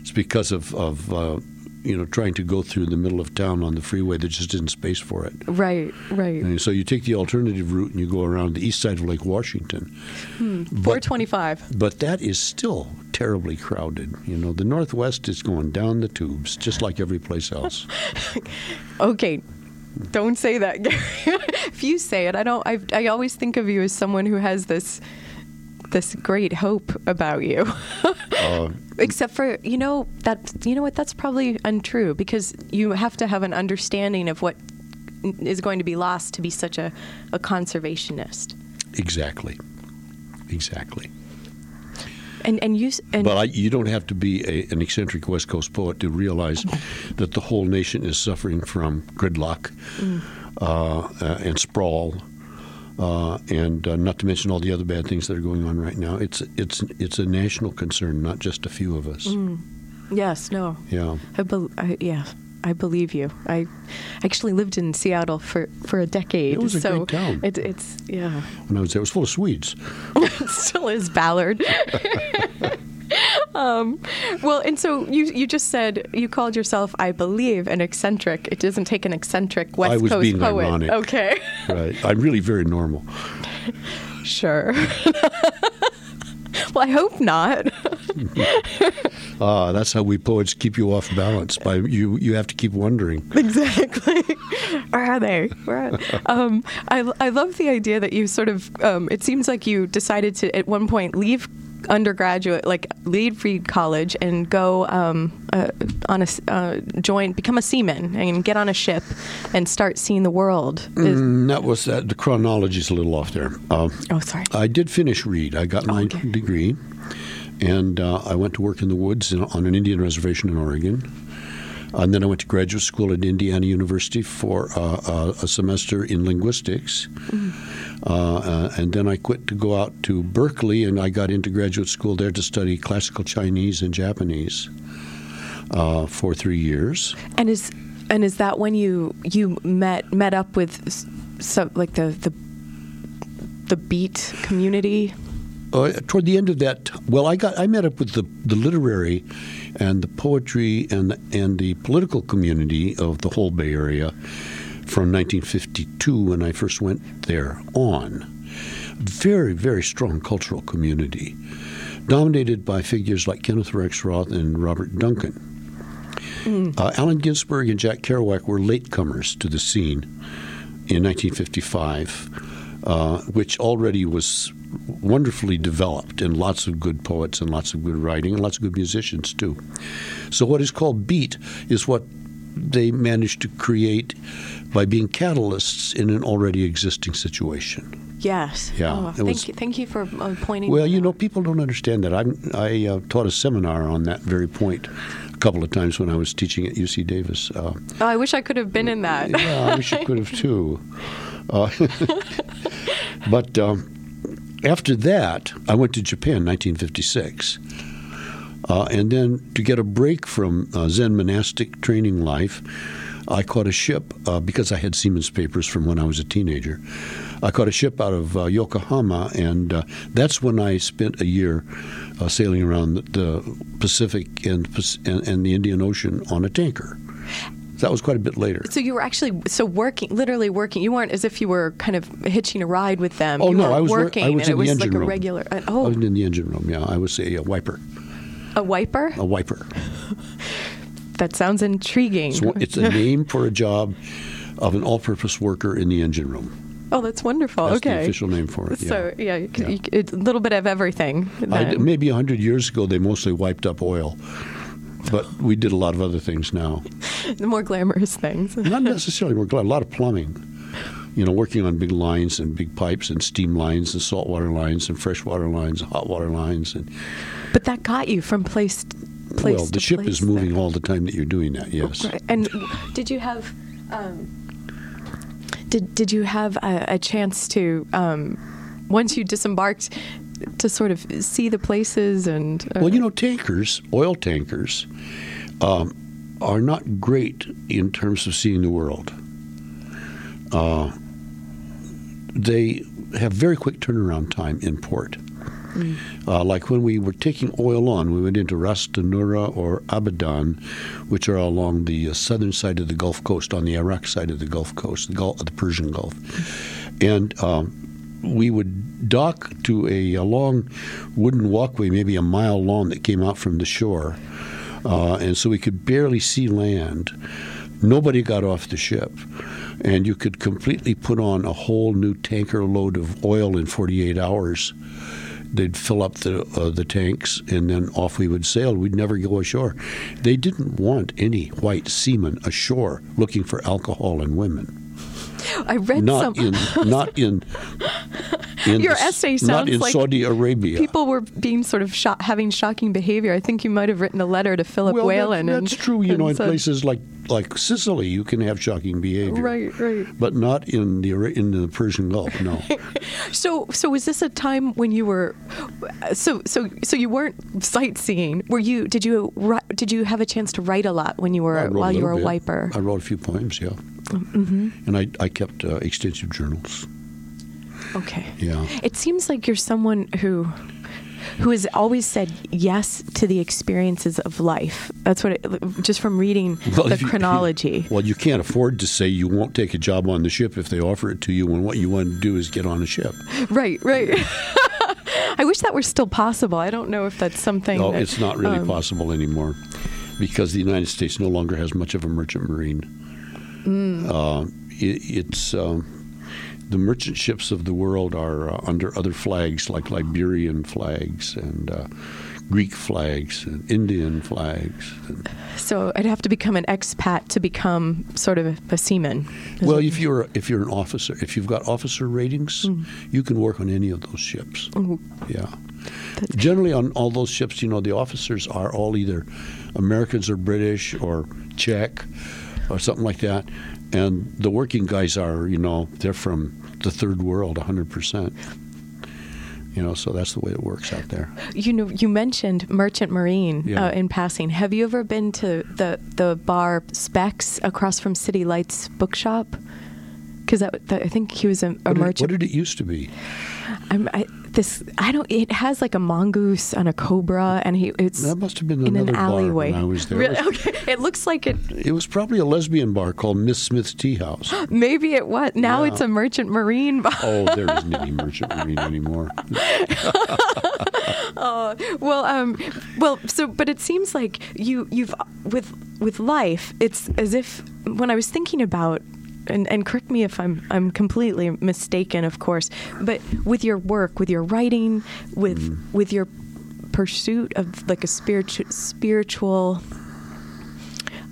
It's because of, of uh, you know, trying to go through the middle of town on the freeway. There just isn't space for it. Right, right. And so you take the alternative route and you go around the east side of Lake Washington. Hmm, four twenty-five. But that is still terribly crowded. You know, the Northwest is going down the tubes, just like every place else. Okay. Don't say that, Gary. if you say it, I don't. I, I always think of you as someone who has this this great hope about you. Uh, Except for you know that you know what that's probably untrue because you have to have an understanding of what is going to be lost to be such a, a conservationist. exactly. Exactly. And and you and But I, you don't have to be a, an eccentric West Coast poet to realize that the whole nation is suffering from gridlock uh, uh, and sprawl, uh, and uh, not to mention all the other bad things that are going on right now. It's it's it's a national concern, not just a few of us. yes, no, Yeah. I, bel I yeah. I believe you. I actually lived in Seattle for, for a decade. It was a so great town. It, it's yeah. When I was there, it was full of Swedes. It still is Ballard. um, well, and so you you just said you called yourself, I believe, an eccentric. It doesn't take an eccentric West I was Coast being poet. ironic. Okay, Right. I'm really very normal. sure. well, I hope not. Ah, that's how we poets keep you off balance. By you, you have to keep wondering. exactly. Where are they? Where are um, I, I love the idea that you sort of, um, it seems like you decided to, at one point, leave undergraduate, like leave Reed College and go um, uh, on a uh, join, become a seaman and get on a ship and start seeing the world. Is- Mm, that was that. The chronology's a little off there. Uh, oh, sorry. I did finish Reed. I got my Okay. degree, and uh, I went to work in the woods in, on an Indian reservation in Oregon. And then I went to graduate school at Indiana University for uh, uh, a semester in linguistics. Uh, uh, and then I quit to go out to Berkeley, and I got into graduate school there to study classical Chinese and Japanese uh, for three years. And is and is that when you you met met up with some like the the the beat community? Uh, toward the end of that, well, I got I met up with the, the literary and the poetry and the, and the political community of the whole Bay Area from 1952 when I first went there on. Very very strong cultural community, dominated by figures like Kenneth Rexroth and Robert Duncan. Uh, Allen Ginsberg and Jack Kerouac were latecomers to the scene in 1955, uh, which already was wonderfully developed and lots of good poets and lots of good writing and lots of good musicians too. So what is called beat is what they managed to create by being catalysts in an already existing situation. Yes. Yeah, Oh, thank was- you. Thank you for uh, pointing. Well, you know, people don't understand that. I'm, I uh, taught a seminar on that very point a couple of times when I was teaching at UC Davis. Uh, Oh, I wish I could have been in that. yeah, I wish I could have too. Uh, but um, after that, I went to Japan, 1956. Uh, and then to get a break from uh, Zen monastic training life, I caught a ship uh, because I had seaman's papers from when I was a teenager. I caught a ship out of uh, Yokohama, and uh, that's when I spent a year uh, sailing around the, Pacific and, and, and the Indian Ocean on a tanker. That was quite a bit later. So you were actually so working, literally working. You weren't as if you were kind of hitching a ride with them. Oh you no, I was wor- working, I was and in it was the engine like a room. regular. Uh, I oh, was in the engine room. Yeah, I was a, a wiper, a wiper. a wiper. That sounds intriguing. It's, it's a name for a job of an all-purpose worker in the engine room. oh, that's wonderful. That's okay. the official name for it. Yeah. So yeah, you Yeah. you it's a little bit of everything. I, maybe a hundred years ago, they mostly wiped up oil, but we did a lot of other things now. the more glamorous things. Not necessarily. We're glad. A lot of plumbing. You know, working on big lines and big pipes and steam lines and saltwater lines and freshwater lines, and hot water lines, and But that got you from place place well, the ship is moving there. all the time that you're doing that. Yes. Right. And did you have um, did did you have a, a chance to um, once you disembarked to sort of see the places and uh, Well, you know, tankers, oil tankers, um, are not great in terms of seeing the world. Uh, they have very quick turnaround time in port. Uh, like when we were taking oil on, we went into Ras Tanura or Abadan, which are along the uh, southern side of the Gulf Coast, on the Iraq side of the Gulf Coast, the, Gulf, the Persian Gulf. And um, we would dock to a, a long wooden walkway, maybe a mile long, that came out from the shore. Uh, and so we could barely see land. Nobody got off the ship. And you could completely put on a whole new tanker load of oil in 48 hours. They'd fill up the uh, the tanks, and then off we would sail. We'd never go ashore. They didn't want any white seamen ashore looking for alcohol and women I read not some in not in, in Your essay not sounds in like Saudi Arabia. people were being sort of sho- having shocking behavior. I think you might have written a letter to Philip well, Whalen. that- and, that's true. You know, and in said- places like like Sicily, you can have shocking behavior, Right, right. But not in the in the Persian Gulf. No. So, so was this a time when you were, so, so, so you weren't sightseeing? Were you? Did you? Did you have a chance to write a lot when you were while you were a wiper? I wrote a few poems, yeah, Mm-hmm. and I I kept uh, extensive journals. Okay. Yeah. It seems like you're someone who who has always said yes to the experiences of life. That's what it, just from reading Well, the you- chronology. Well, you can't afford to say you won't take a job on the ship if they offer it to you when what you want to do is get on a ship. right, right. I wish that were still possible. I don't know if that's something. No, that, it's not really um, possible anymore because the United States no longer has much of a merchant marine. Mm. Uh, it, it's um, the merchant ships of the world are uh, under other flags like Liberian flags and uh, Greek flags and Indian flags. And, So I'd have to become an expat to become sort of a, a seaman. Well, if you're if you're an officer, if you've got officer ratings, Mm. you can work on any of those ships. Ooh, Yeah. that- Generally, on all those ships, you know, the officers are all either Americans or British or Czech or something like that. And the working guys are, you know, they're from the third world 100%. You know, so that's the way it works out there. You know, you mentioned Merchant Marine Yeah. uh, in passing. Have you ever been to the the bar Specs across from City Lights Bookshop? Because I think he was a, a What did, merchant. what did it used to be? I'm, I, this I don't. It has like a mongoose and a cobra, and he it's That must have been in another an alleyway. I was there. Really? Okay. It looks like it. It was probably a lesbian bar called Miss Smith's Tea House. Maybe it was. Now Yeah. it's a Merchant Marine bar. Oh, there isn't any merchant marine anymore. Well, um, well, so but it seems like you you've with with life. It's as if when I was thinking about. And, and correct me if I'm I'm completely mistaken, of course. But with your work, with your writing, with with your pursuit of like a spiritual spiritual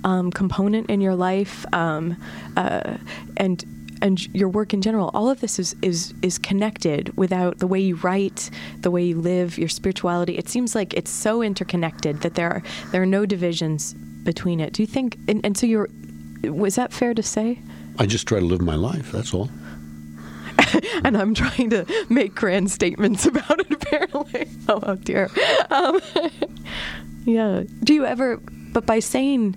um, component in your life, um, uh, and and your work in general, all of this is, is is connected without the way you write, the way you live, your spirituality. It seems like it's so interconnected that there are there are no divisions between it. Do you think? And, and so you're was that fair to say? I just try to live my life. That's all. and I'm trying to make grand statements about it. Apparently, oh, oh dear. Um, yeah. Do you ever? But by saying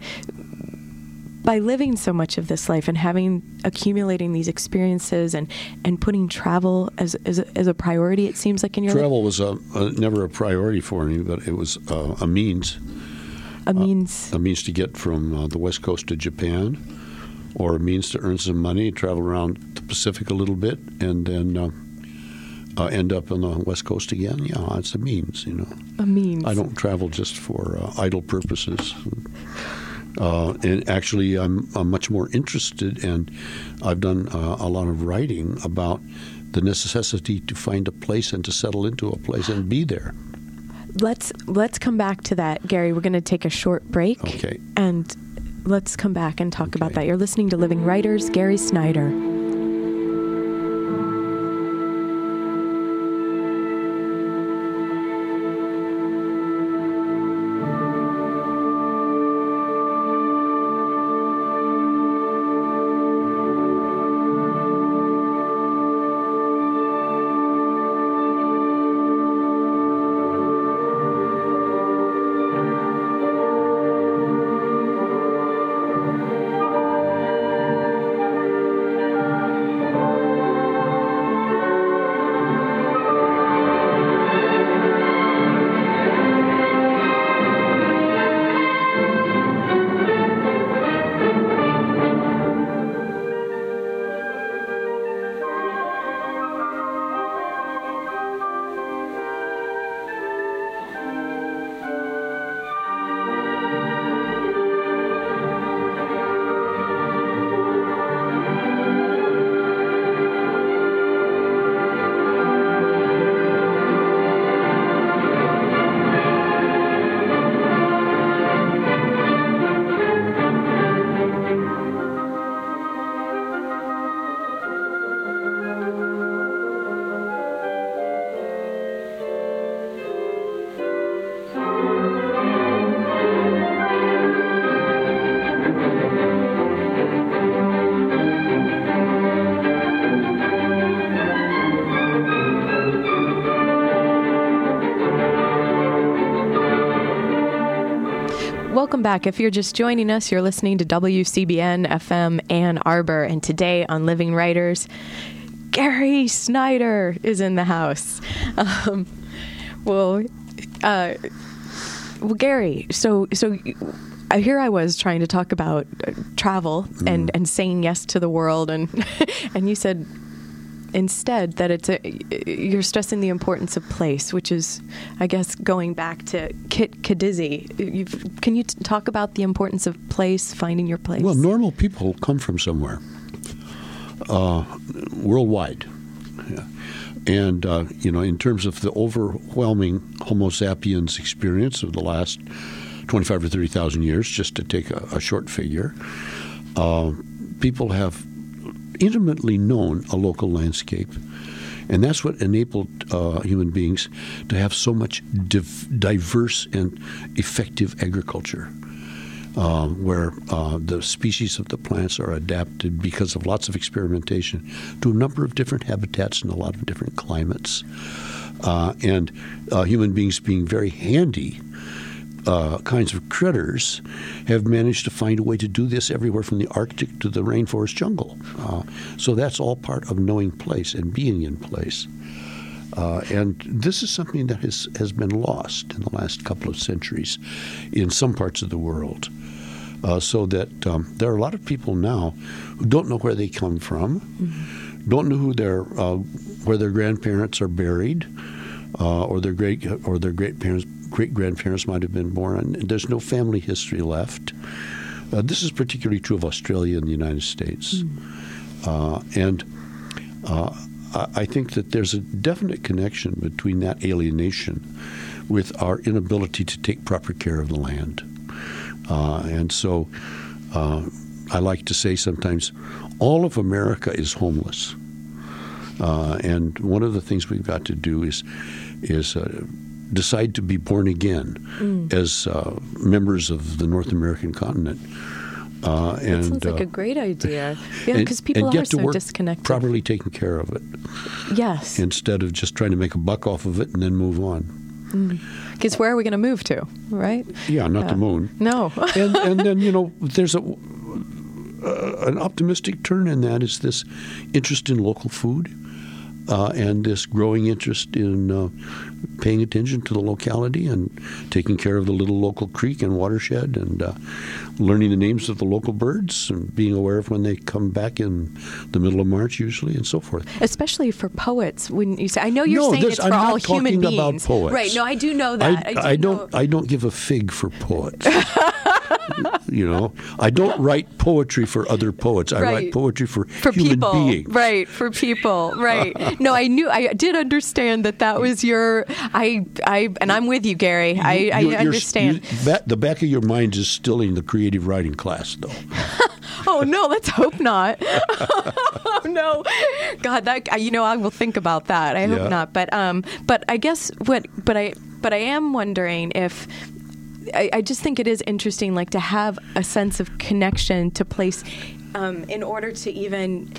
by living so much of this life and having accumulating these experiences and and putting travel as as a, as a priority, it seems like in your travel life? was a, a, never a priority for me, but it was uh, a means. A means. Uh, a means to get from uh, the west coast to Japan, or a means to earn some money, travel around the Pacific a little bit, and then. Uh, uh, end up on the west coast again. Yeah, it's a means, you know. A means. I don't travel just for uh, idle purposes. Uh, and actually, I'm, I'm, much more interested, and I've done uh, a lot of writing about the necessity to find a place and to settle into a place and be there. Let's let's come back to that, Gary. We're going to take a short break. Okay. And let's come back and talk okay. about that. You're listening to Living Writers, Gary Snyder. Back. If you're just joining us, you're listening to WCBN FM Ann Arbor, and today on Living Writers, Gary Snyder is in the house. Um, well, uh, well, Gary. So, so here I was trying to talk about uh, travel mm. and and saying yes to the world, and and you said instead that it's a you're stressing the importance of place, which is, I guess, going back to Kit Kadizzi. can you t- talk about the importance of place, finding your place? Well, normal people come from somewhere, uh, worldwide. Yeah. And, uh, you know, in terms of the overwhelming Homo sapiens experience of the last 25 or 30,000 years, just to take a, a short figure, uh, people have intimately known a local landscape. And that's what enabled uh, human beings to have so much div- diverse and effective agriculture, uh, where uh, the species of the plants are adapted because of lots of experimentation to a number of different habitats and a lot of different climates. Uh, and uh, human beings being very handy uh, kinds of critters have managed to find a way to do this everywhere from the Arctic to the rainforest jungle. Uh, so that's all part of knowing place and being in place. Uh, and this is something that has, has been lost in the last couple of centuries in some parts of the world. Uh, so that um, there are a lot of people now who don't know where they come from, mm-hmm. don't know who their uh, where their grandparents are buried, uh, or their great or their great parents great grandparents might have been born. There's no family history left. Uh, this is particularly true of Australia and the United States. Mm. Uh, and uh, I think that there's a definite connection between that alienation with our inability to take proper care of the land. Uh, and so uh, I like to say sometimes all of America is homeless. Uh, and one of the things we've got to do is is uh, decide to be born again as uh, members of the North American continent. Uh, and That sounds like uh, a great idea. Yeah, because people and get are to so work disconnected. properly taking care of it Yes. instead of just trying to make a buck off of it and then move on. Because where are we going to move to, right? Yeah, not the moon. No. and and then you know there's a uh, an optimistic turn in that is this interest in local food uh, and this growing interest in uh, paying attention to the locality and taking care of the little local creek and watershed and uh, learning the names of the local birds and being aware of when they come back in the middle of March usually and so forth. Especially for poets, when you say, I know you're no, saying this, it's I'm for all human talking beings, about poets. right? No, I do know that. I, do I don't. know- I don't give a fig for poets. you know, I don't write poetry for other poets. I Right. write poetry for, for human people, beings. right? For people, right? no, I knew, I did understand that that was your. I, I, and I'm with you, Gary. I, You- I you're- understand. you- the back of your mind is still in the creative writing class, though. oh no, let's hope not. oh no, God, that you know, I will think about that. I hope Yeah. not. But um, but I guess what, but I, but I am wondering if. I, I just think it is interesting, like to have a sense of connection to place, um, in order to even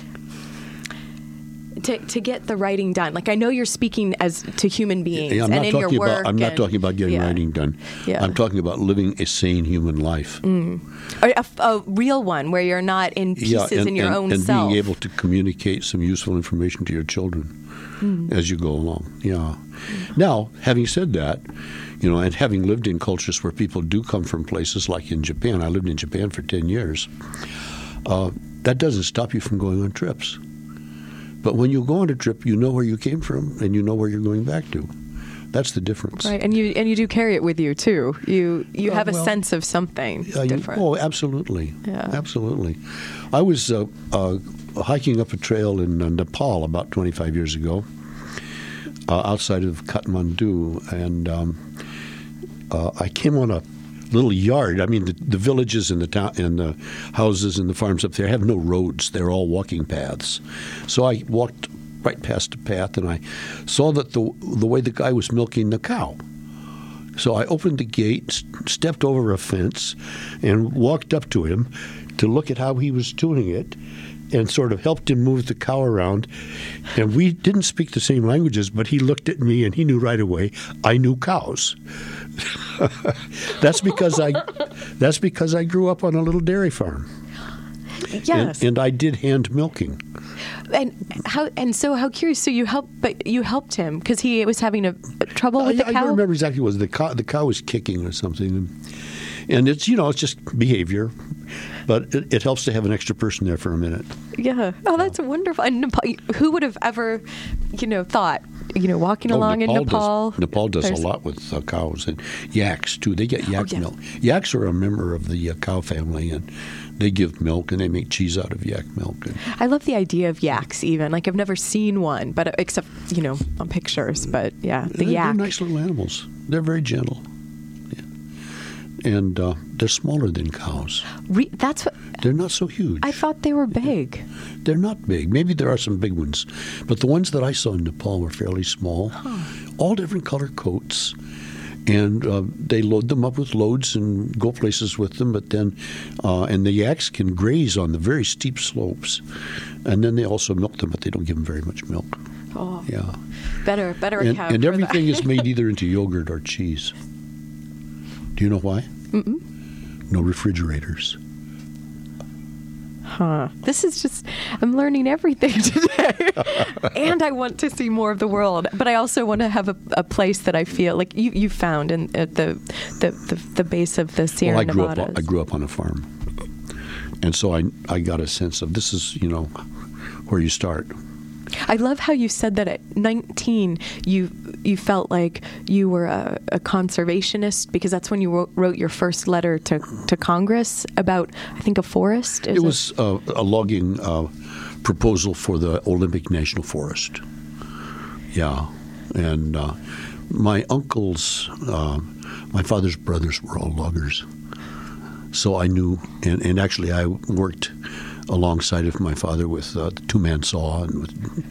to, to get the writing done. Like I know you're speaking as to human beings Yeah, I'm and not in talking your work. about. I'm not and- talking about getting yeah. writing done. Yeah. I'm talking about living a sane human life. Or a, a real one where you're not in pieces and, in your and, own and self. being able to communicate some useful information to your children as you go along. Yeah. Now, having said that, you know, and having lived in cultures where people do come from places like in Japan, I lived in Japan for ten years. Uh, that doesn't stop you from going on trips. But when you go on a trip, you know where you came from and you know where you're going back to. That's the difference. Right, and you and you do carry it with you too. You you Uh, have a well, sense of something Uh, you- different. oh, absolutely. Yeah. Absolutely. I was uh, uh, hiking up a trail in uh, Nepal about 25 years ago, uh, outside of Kathmandu, and um, uh, I came on a little yard. I mean, the, the villages and the town and the houses and the farms up there have no roads; they're all walking paths. So I walked right past a path, and I saw that the the way the guy was milking the cow. So I opened the gate, stepped over a fence, and walked up to him to look at how he was doing it and sort of helped him move the cow around. And we didn't speak the same languages, but he looked at me and he knew right away I knew cows. that's because I that's because I grew up on a little dairy farm. yes, And, and I did hand milking. and how and so how curious. So you helped, but you helped him because he was having a, a trouble with I, the I cow. don't remember exactly what it was the cow. The cow was kicking or something, and, it's you know it's just behavior, but it, it helps to have an extra person there for a minute. Yeah. Oh, that's wonderful. And Nepal, who would have ever, you know, thought, you know, walking Oh, along in Nepal? Does, Nepal does a lot with uh, cows and yaks too. They get yak Oh, yeah. milk. Yaks are a member of the uh, cow family, and they give milk and they make cheese out of yak milk. I love the idea of yaks. Even like I've never seen one, but except you know on pictures. But yeah, the they're, yak. they're nice little animals. They're very gentle. And uh, they're smaller than cows. Re- that's what They're not so huge. I thought they were big. They're not big. Maybe there are some big ones, but the ones that I saw in Nepal were fairly small, all different color coats. And uh, they load them up with loads and go places with them. But then, uh, and the yaks can graze on the very steep slopes, and then they also milk them, but they don't give them very much milk. Oh, Yeah, better, better and, and everything that. is made either into yogurt or cheese. Do you know why? Mm-mm. No refrigerators. Huh. This is just, I'm learning everything today. and I want to see more of the world. But I also want to have a, a place that I feel like you, you found in at the, the, the, the base of the Sierra well, I grew Nevadas. up. I grew up on a farm, and so I I got a sense of this is you know where you start. I love how you said that at 19 you you felt like you were a, a conservationist because that's when you wrote, wrote your first letter to, to Congress about I think a forest. Is It was uh, a logging uh, proposal for the Olympic National Forest. Yeah, and uh, my uncles, uh, my father's brothers were all loggers, so I knew, and, and actually I worked alongside of my father with uh, the two man saw, and with,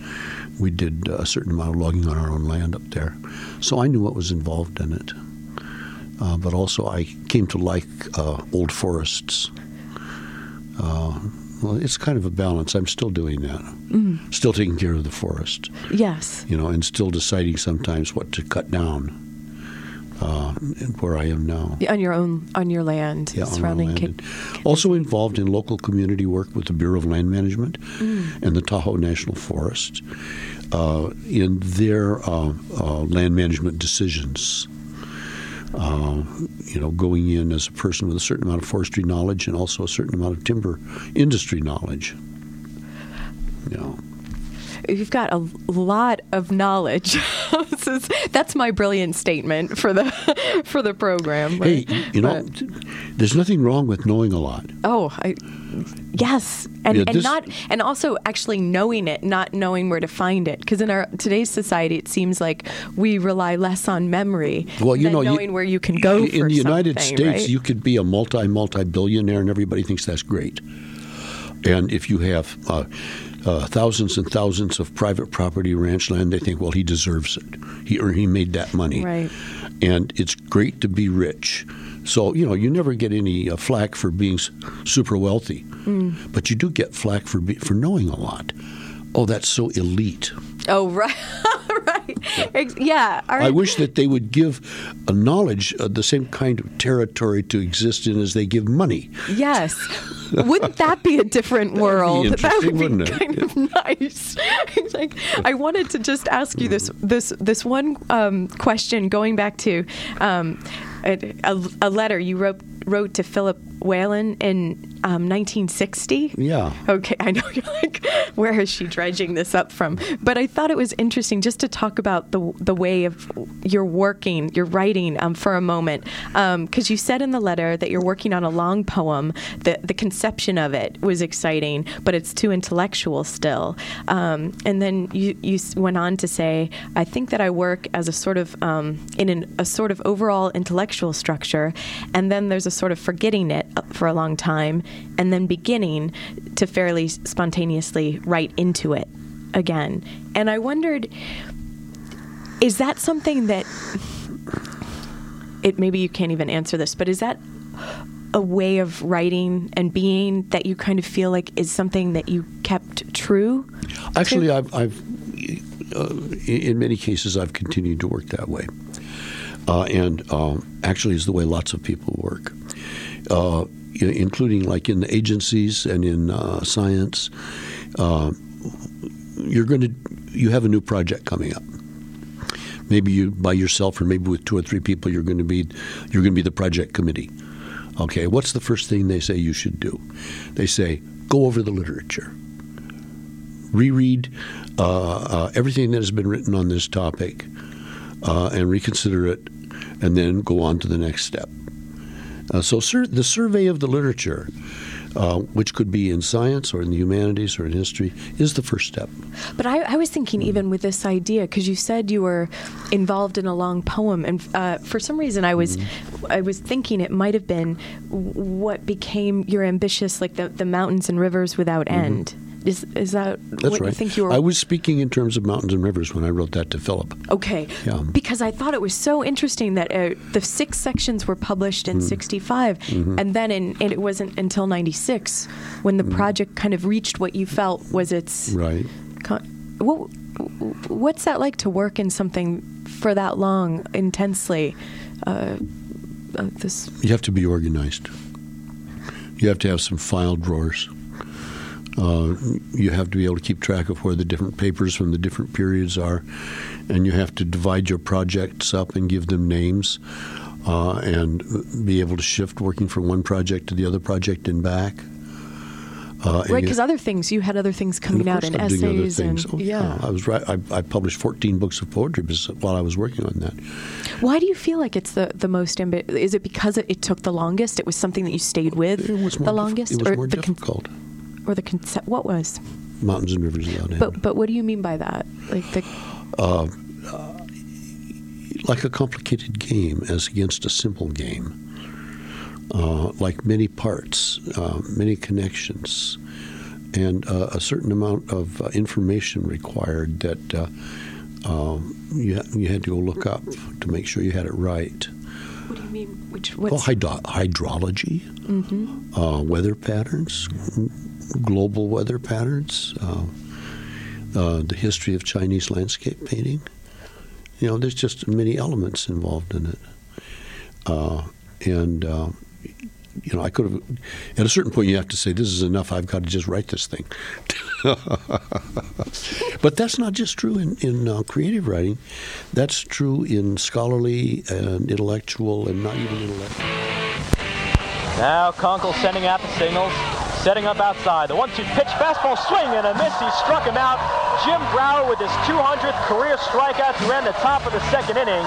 we did a certain amount of logging on our own land up there. So I knew what was involved in it. Uh, but also, I came to like uh, old forests. Uh, well, it's kind of a balance. I'm still doing that. Mm. Still taking care of the forest, Yes. you know, and still deciding sometimes what to cut down. Uh, where I am now. On your own, on your land, Yeah, surrounding. And also involved in local community work with the Bureau of Land Management and the Tahoe National Forest uh, in their uh, uh, land management decisions. Uh, you know, going in as a person with a certain amount of forestry knowledge and also a certain amount of timber industry knowledge. You know. You've got a lot of knowledge. Is- that's my brilliant statement for the for the program. Hey, you know, But- there's nothing wrong with knowing a lot. Oh, I, yes, and Yeah, and this- not and also actually knowing it, not knowing where to find it. Because in our today's society, it seems like we rely less on memory Well, you than know, you- knowing where you can go. in the United States, right? you could be a multi multi billionaire, and everybody thinks that's great. And if you have uh, uh, thousands and thousands of private property ranch land, they think, well, he deserves it. He or he made that money, Right. and it's great to be rich. So you know, you never get any uh, flack for being s- super wealthy, Mm. but you do get flack for be, for knowing a lot. Oh, that's so elite. Oh, right, right, yeah. our- I wish that they would give a knowledge uh, the same kind of territory to exist in as they give money. Yes. Wouldn't that be a different world? that would be wouldn't it? kind of nice. Like I wanted to just ask you this this this one um, question going back to um, a, a, a letter you wrote wrote to Philip Whalen in um, 1960. Yeah. Okay, I know you're like, where is she dredging this up from? But I thought it was interesting just to talk about the the way of your working, your writing um, for a moment, because you said in the letter that you're working on a long poem. The the conception of it was exciting, but it's too intellectual still. Um, and then you you went on to say, I think that I work as a sort of um, in an, a sort of overall intellectual structure, and then there's a sort of forgetting it for a long time, and then beginning to fairly spontaneously write into it again. And I wondered, is that something that it maybe you can't even answer this, but is that a way of writing and being that you kind of feel like is something that you kept true? Actually, I've, I've uh, in many cases, I've continued to work that way, uh, and um, actually, is the way lots of people work, uh, including like in the agencies and in uh, science. Uh, you're going to you have a new project coming up. Maybe you by yourself, or maybe with two or three people. You're going to be you're going to be the project committee. Okay, what's the first thing they say you should do? They say go over the literature reread uh, uh, everything that has been written on this topic uh, and reconsider it, and then go on to the next step. Uh, so, sur- the survey of the literature, uh, which could be in science or in the humanities or in history, is the first step. But I, I was thinking, even with this idea, because you said you were involved in a long poem, and uh, for some reason, I was, I was thinking it might have been what became your ambitious, like the, the mountains and rivers without end. Is is that That's what right. you think you were? I was speaking in terms of mountains and rivers when I wrote that to Philip. Okay. Yeah. Because I thought it was so interesting that uh, the six sections were published in Mm-hmm. 65, and then in, and it wasn't until 96 when the project kind of reached what you felt was its. Mm-hmm. Right. Con- what, what's that like to work in something for that long, intensely? Uh, uh, this You have to be organized. You have to have some file drawers. Uh, you have to be able to keep track of where the different papers from the different periods are, and you have to divide your projects up and give them names, uh, and be able to shift working from one project to the other project and back. Uh, right, because other things you had other things and coming out I'm doing other essays things. and Oh, yeah. I was right. I, I published 14 books of poetry while I was working on that. Why do you feel like it's the the most Is it because it, it took the longest? It was something that you stayed with It was more the longest, it was or more the con- difficult. Or the concept? What was? Mountains and rivers without end. But but what do you mean by that? Like the like a complicated game as against a simple game. uh, like many parts, uh, many connections, and uh, a certain amount of uh, information required that uh, um, you, you had to go look up to make sure you had it right. What do you mean? Which Well, what's hydro- hydrology, Mhm. uh, weather patterns, global weather patterns, uh, uh, the history of Chinese landscape painting. You know, there's just many elements involved in it. Uh, and, uh, you know, I could have, at a certain point, you have to say, this is enough. I've got to just write this thing. but that's not just true in, in uh, creative writing, that's true in scholarly and intellectual and not even intellectual. Now Kunkel sending out the signals, setting up outside. The one-two pitch, fastball swing and a miss. He struck him out. Jim Brower with his 200th career strikeout to end the top of the second inning.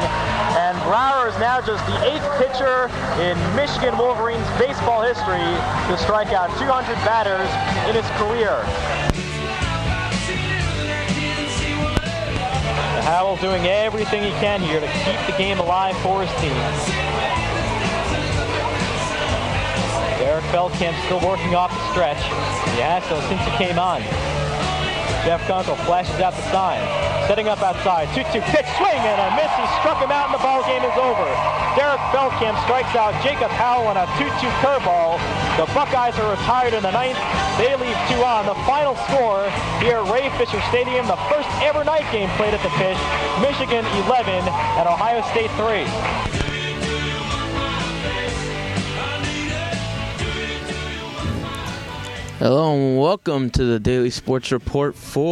And Brower is now just the eighth pitcher in Michigan Wolverines baseball history to strike out 200 batters in his career. Howell doing everything he can here to keep the game alive for his team. Derek Feldkamp still working off stretch. Has so since he came on. Jeff Kunkel flashes out the sign. Setting up outside. 2-2 pitch swing and a miss. He struck him out and the ball game is over. Derek Feldkamp strikes out Jacob Howell on a 2-2 curveball. The Buckeyes are retired in the ninth. They leave two on. The final score here at Ray Fisher Stadium. The first ever night game played at the pitch. Michigan 11 and Ohio State 3. Hello and welcome to the Daily Sports Report for